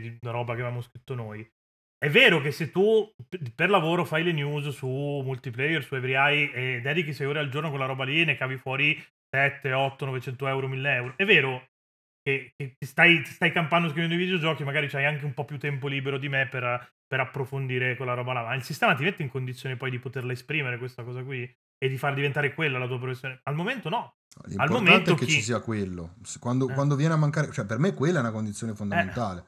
di una roba che avevamo scritto noi. È vero che se tu per lavoro fai le news su multiplayer, su EveryEye e dedichi 6 ore al giorno con la roba lì e ne cavi fuori 7, 8, 900 euro, 1000 euro. È vero che, che ti, stai, ti stai campando scrivendo i videogiochi, magari c'hai anche un po' più tempo libero di me per, per approfondire quella roba là. Ma il sistema ti mette in condizione poi di poterla esprimere questa cosa qui e di far diventare quella la tua professione. Al momento no. L'importante momento è che chi- ci sia quello. Quando, Eh. quando viene a mancare, cioè per me quella è una condizione fondamentale.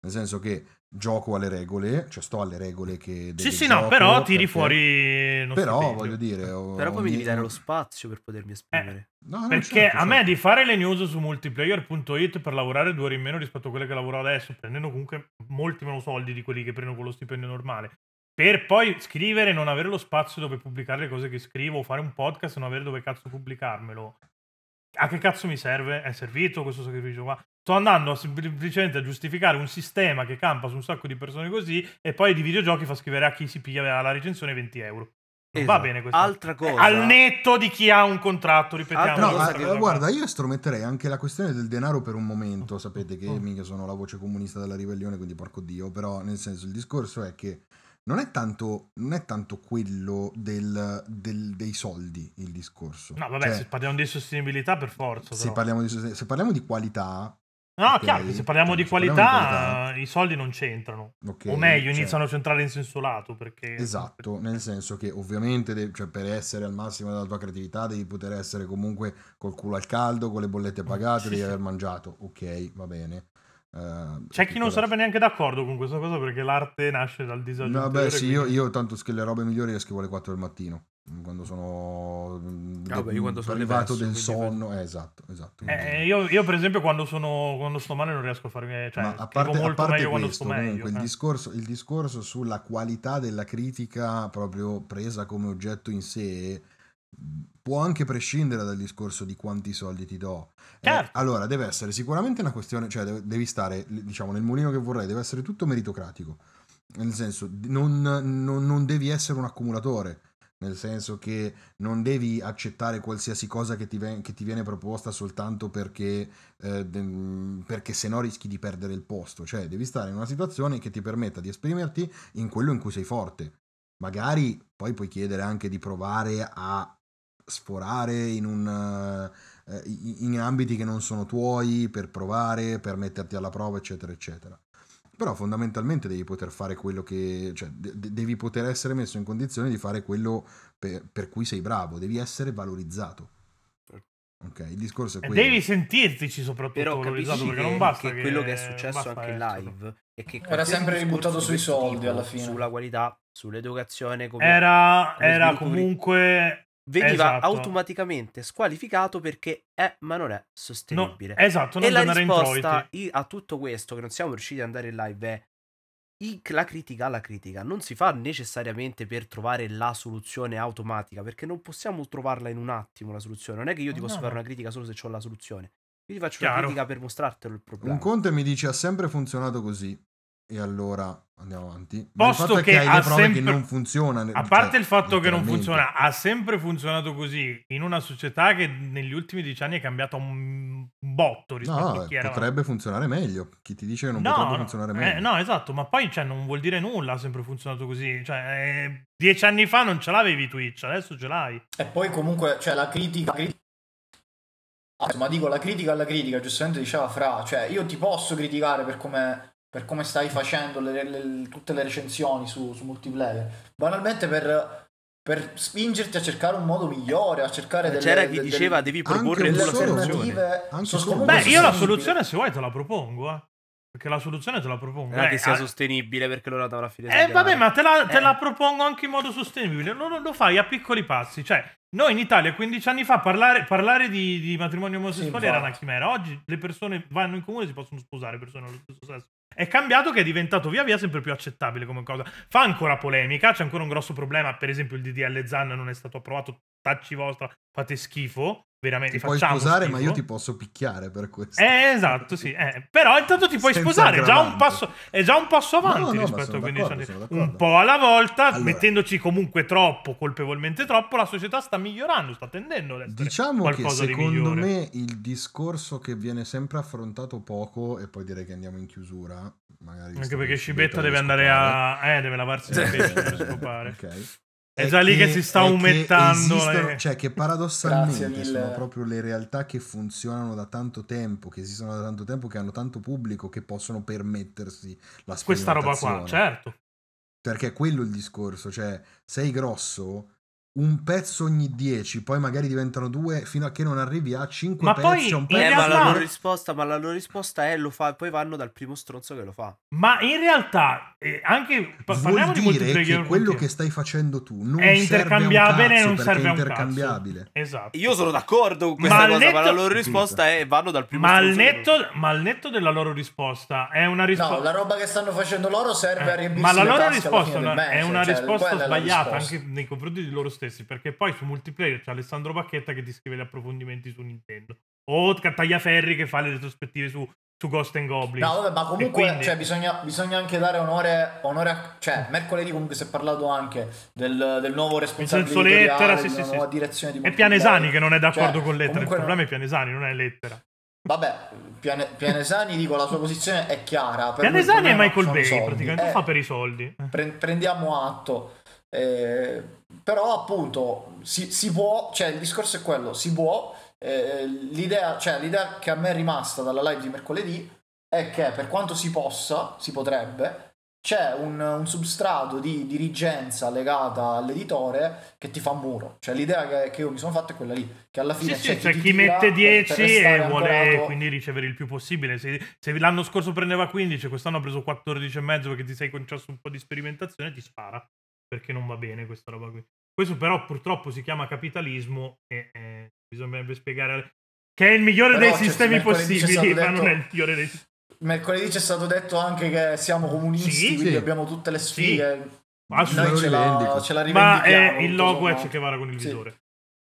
Nel senso che gioco alle regole, cioè sto alle regole che Sì, sì, no, però tiri perché- fuori Però stipendio. voglio dire, ho- però poi mi devi dare lo spazio per potermi esprimere No, no, Perché certo, a me certo. di fare le news su multiplayer.it per lavorare due ore in meno rispetto a quelle che lavoro adesso, prendendo comunque molti meno soldi di quelli che prendo con lo stipendio normale, per poi scrivere e non avere lo spazio dove pubblicare le cose che scrivo, o fare un podcast e non avere dove cazzo pubblicarmelo. A che cazzo mi serve? È servito questo sacrificio qua? Sto andando semplicemente a giustificare un sistema che campa su un sacco di persone così e poi di videogiochi fa scrivere a chi si piglia la recensione 20 euro. Non va Esatto. bene questo. altra cosa Al netto di chi ha un contratto, ripetiamo. Altra No, cosa questa eh, cosa guarda, io estrometterei anche la questione del denaro per un momento. Sapete che Oh. mica sono la voce comunista della ribellione, quindi porco dio. Però, nel senso, il discorso è che non è tanto, non è tanto quello del- del- dei soldi il discorso. No, vabbè, Cioè, se parliamo di sostenibilità, per forza. se, parliamo di, se parliamo di qualità, No, ok, chiaro, se parliamo di se parliamo qualità, di qualità- i soldi non c'entrano. ok, o meglio, cioè- iniziano a centrare in senso lato. Perché... Esatto, nel senso che ovviamente cioè, per essere al massimo della tua creatività devi poter essere comunque col culo al caldo, con le bollette pagate, Sì, devi sì. aver mangiato, ok, va bene. Eh, C'è chi non sarebbe neanche d'accordo con questa cosa perché l'arte nasce dal disagio. Vabbè, sì, io, quindi- io tanto che le robe migliori le scrivo alle 4 del mattino, quando sono mm, Vabbè, io quando sono depresso, del sonno, eh, esatto, esatto. Eh, io, io, per esempio, quando sono quando sto male non riesco a farmi. Cioè, Ma a parte, a molto parte meglio quando questo, sto meglio. comunque, il, eh. discorso, il discorso sulla qualità della critica proprio presa come oggetto in sé può anche prescindere dal discorso di quanti soldi ti do. Eh, Certo. allora, deve essere sicuramente una questione, cioè deve- devi stare, diciamo, nel mulino che vorrei, deve essere tutto meritocratico. Nel senso, non, non- non devi essere un accumulatore. Nel senso che non devi accettare qualsiasi cosa che ti, ven- che ti viene proposta soltanto perché, eh, de- perché se no rischi di perdere il posto. Cioè, devi stare in una situazione che ti permetta di esprimerti in quello in cui sei forte. Magari poi puoi chiedere anche di provare a sforare in, un, eh, in in ambiti che non sono tuoi per provare, per metterti alla prova, eccetera, eccetera. Però fondamentalmente devi poter fare quello che, cioè, de- de- devi poter essere messo in condizione di fare quello per, per cui sei bravo, devi essere valorizzato. Ok, il discorso è E quello. devi sentirtici soprattutto però valorizzato capisci perché che, non basta che che, quello che è successo anche in live è che Era sempre ributtato sui soldi alla fine. sulla qualità sull'educazione come Era, come era comunque veniva esatto. automaticamente squalificato perché è ma non è no, sostenibile esatto, non e la risposta introiti. a tutto questo che non siamo riusciti ad andare in live è la critica alla critica non si fa necessariamente per trovare la soluzione automatica perché non possiamo trovarla in un attimo la soluzione non è che io ti No, posso no. fare una critica solo se ho la soluzione io ti faccio Chiaro. una critica per mostrartelo il problema Un conte mi dice ha sempre funzionato così. E allora andiamo avanti. Posto che che hai ha le prove sempre- che non funziona. A cioè, parte il fatto che non funziona, ha sempre funzionato così in una società che negli ultimi dieci anni è cambiata un botto rispetto No, a chi era. potrebbe funzionare meglio. Chi ti dice che non No, potrebbe no, funzionare eh, meglio? no, esatto, ma poi cioè, non vuol dire nulla, ha sempre funzionato così. Cioè, eh, dieci anni fa non ce l'avevi Twitch, adesso ce l'hai. E poi comunque, cioè, la critica... criti- Ah, Ma dico, la critica alla critica, giustamente diceva Fra, cioè, io ti posso criticare per come, per come stai facendo le- le- tutte le recensioni su, su multiplayer. Banalmente per, per spingerti a cercare un modo migliore, a cercare delle... C'era chi delle- diceva devi proporre tu la soluzione. sono Beh, io la soluzione se vuoi te la propongo, eh. Perché la soluzione te la propongo. Non è Eh, che sia ah, sostenibile perché loro andavano a fine Eh vabbè, ma te la, te Eh. la propongo anche in modo sostenibile. Lo, lo- lo fai a piccoli passi. Cioè, noi in Italia 15 anni fa parlare, parlare di, di matrimonio omosessuale Sì, era una infatti. chimera. Oggi le persone vanno in comune e si possono sposare persone dello stesso sesso. È cambiato che è diventato via via sempre più accettabile come cosa. Fa ancora polemica, c'è ancora un grosso problema. Per esempio, il DDL Zan non è stato approvato. Tacci vostra, fate schifo. Veramente, Ti puoi sposare, schifo. ma io ti posso picchiare per questo. Eh, esatto, sì. eh. Però intanto ti puoi Senza sposare, è già, passo, è già un passo No, avanti no, ma rispetto a 15 d'accordo, anni. sono Un po' alla volta, Allora. mettendoci comunque troppo, colpevolmente troppo, la società sta migliorando, sta tendendo ad Diciamo che di secondo migliore. me il discorso che viene sempre affrontato poco, e poi direi che andiamo in chiusura, magari Anche perché Scibetta deve andare a... Eh, deve lavarsi le pesce per scopare. Ok. È già lì che si sta è che umettando esistono- le- Cioè che paradossalmente sono proprio le realtà che funzionano da tanto tempo, che esistono da tanto tempo, che hanno tanto pubblico, che possono permettersi la Questa roba qua, certo. Perché è quello il discorso, cioè sei grosso, un pezzo ogni 10, poi magari diventano due fino a che non arrivi a 5 Ma pezzi poi a un in pezzo. Eh, ma la realtà- loro risposta, ma la loro risposta è lo fa, poi vanno dal primo stronzo che lo fa. Ma in realtà, eh, anche... pa- Vuol parliamo di dire che quello che stai facendo tu non è serve a un intercambiabile cazzo non perché serve a è un intercambiabile. cazzo. Esatto. Io sono d'accordo con questa Ma cosa, ma la netto- loro risposta è vanno dal primo Ma al stronzo netto, ma al netto della loro risposta è una No, risposta... la roba che stanno facendo loro serve a Eh, riempirsi ma la loro risposta no, è una cioè, risposta sbagliata risposta. anche nei confronti di loro stessi perché poi su multiplayer c'è Alessandro Bacchetta che ti scrive gli approfondimenti su Nintendo o Tagliaferri che fa le retrospettive su, su Ghost and Goblin No, vabbè, ma comunque quindi- cioè, bisogna, bisogna anche dare onore, onore a... Cioè, mercoledì comunque si è parlato anche del, del nuovo responsabile Vincenzo Lettera, sì, sì, una sì. nuova direzione di è. Pianesani che non è d'accordo Cioè, con Lettera il problema no- è Pianesani non è Lettera Vabbè, Piane- Pianesani, dico, la sua posizione è chiara. Pianesani è Michael Bay soldi. praticamente Eh, fa per i soldi pre- prendiamo atto. Eh, però appunto si, si può, cioè il discorso è quello, si può, eh, l'idea, cioè, l'idea che a me è rimasta dalla live di mercoledì è che per quanto si possa, si potrebbe, c'è un, un substrato di dirigenza legata all'editore che ti fa muro. Cioè l'idea che, che io mi sono fatta è quella lì, che alla Sì, fine sì, c'è c'è ti chi tira mette per- 10 per restare e vuole ancorato. quindi ricevere il più possibile. Se, se l'anno scorso prendeva 15, quest'anno ha preso 14 e mezzo perché ti sei concesso un po' di sperimentazione, ti spara. Perché non va bene questa roba qui. Questo però purtroppo si chiama capitalismo e eh, bisognerebbe spiegare che è il migliore Però, dei cioè, sistemi possibili, ma non detto- è il migliore dei sistemi. Mercoledì c'è stato detto anche che siamo comunisti, Sì, quindi sì. abbiamo tutte le sfighe. Assolutamente. Noi ce la, ce la Ma eh, il logo è. Che Guevara con il Sì. visore.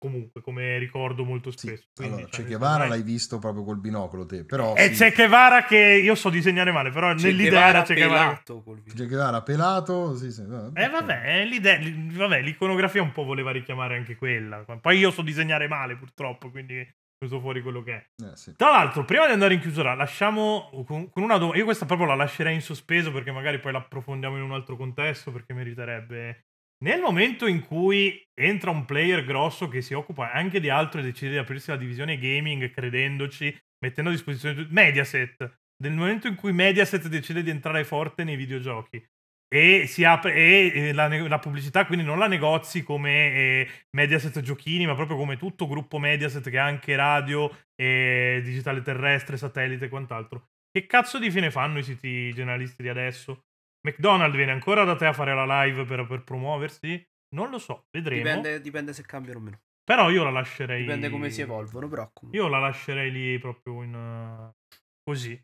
Comunque, come ricordo molto Sì, spesso. Quindi, allora, cioè, Che Guevara l'hai visto proprio col binocolo te, però E sì. c'è Che Guevara che io so disegnare male, però Che nell'idea era Che Guevara. Che Guevara pelato, sì, sì, Eh vabbè, l'idea, li- vabbè, l'iconografia un po' voleva richiamare anche quella. Poi io so disegnare male purtroppo, quindi ho preso fuori quello che è. Eh, sì. Tra l'altro, prima di andare in chiusura, lasciamo con, con una domanda. Io questa proprio la lascerei in sospeso perché magari poi l'approfondiamo in un altro contesto perché meriterebbe. Nel momento in cui entra un player grosso che si occupa anche di altro e decide di aprirsi la divisione gaming, credendoci, mettendo a disposizione Mediaset, nel momento in cui Mediaset decide di entrare forte nei videogiochi e apre e eh, la, la pubblicità quindi non la negozi come eh, Mediaset giochini ma proprio come tutto gruppo Mediaset che ha anche radio e digitale terrestre satellite e quant'altro. Che cazzo di fine fanno i siti generalisti di adesso McDonald's viene ancora da te a fare la live per, per promuoversi non lo so vedremo Dipende, dipende se cambiano o meno. però io la lascerei Dipende come si evolvono, però comunque. io la lascerei lì proprio in uh, così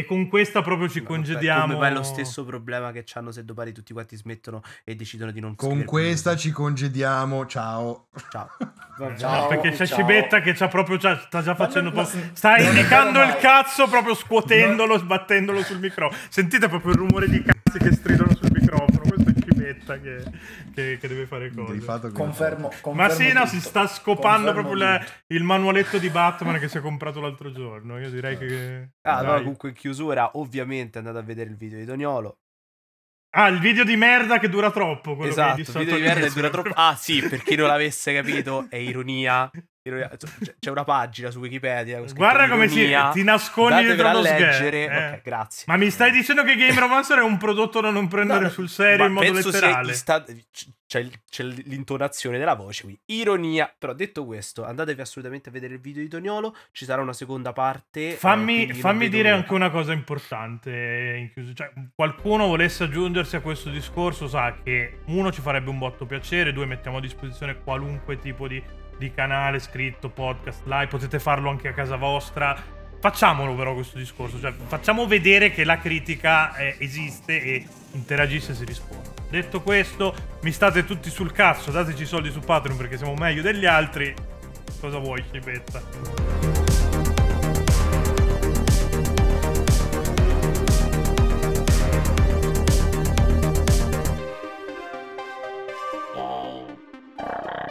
e con questa proprio ci Vabbè, congediamo Come vai lo stesso problema che hanno se domani tutti quanti smettono e decidono di non Con questa ci congediamo, ciao. Ciao. Vabbè. Ciao, perché c'è ciao. Cibetta che c'ha proprio già, sta già facendo ma- sta non è indicando il cazzo proprio scuotendolo, sbattendolo sul microfono. Sentite proprio il rumore di cazzi che stridano sul microfono. Questo è Cibetta che, che- che deve fare cose. Grifato. Confermo, Ma confermo sì, no, tutto. si sta scopando Confermo proprio la- il manualetto di Batman che si è comprato l'altro giorno. Io direi che. Ah, allora dai. comunque in chiusura, ovviamente andate a vedere il video di Toniolo. Ah, il video di merda che dura troppo. Che Esatto, il video di merda dura troppo. Ah, sì, per chi non l'avesse capito, è ironia. C'è- una pagina su Wikipedia. Guarda come si, ti nascondi Datevela lo a schermo. leggere. eh. Ok, grazie. Ma mi stai dicendo che Game Romancer è un prodotto da non prendere No, sul serio in modo letterale? c- c'è, c'è l'intonazione della voce qui. Ironia. Però detto questo, andatevi assolutamente a vedere il video di Toniolo. Ci sarà una seconda parte. eh, Fammi, quindi non fammi dire anche una cosa importante chiusura. Cioè, qualcuno volesse aggiungersi a questo discorso, sa che uno ci farebbe un botto piacere, due mettiamo a disposizione qualunque tipo di, di canale, scritto, podcast, live, potete farlo anche a casa vostra. Facciamolo però questo discorso, cioè facciamo vedere che la critica eh, esiste e interagisce si risponde. Detto questo, mi state tutti sul cazzo, dateci i soldi su Patreon perché siamo meglio degli altri. Cosa vuoi, Cipetta? Thank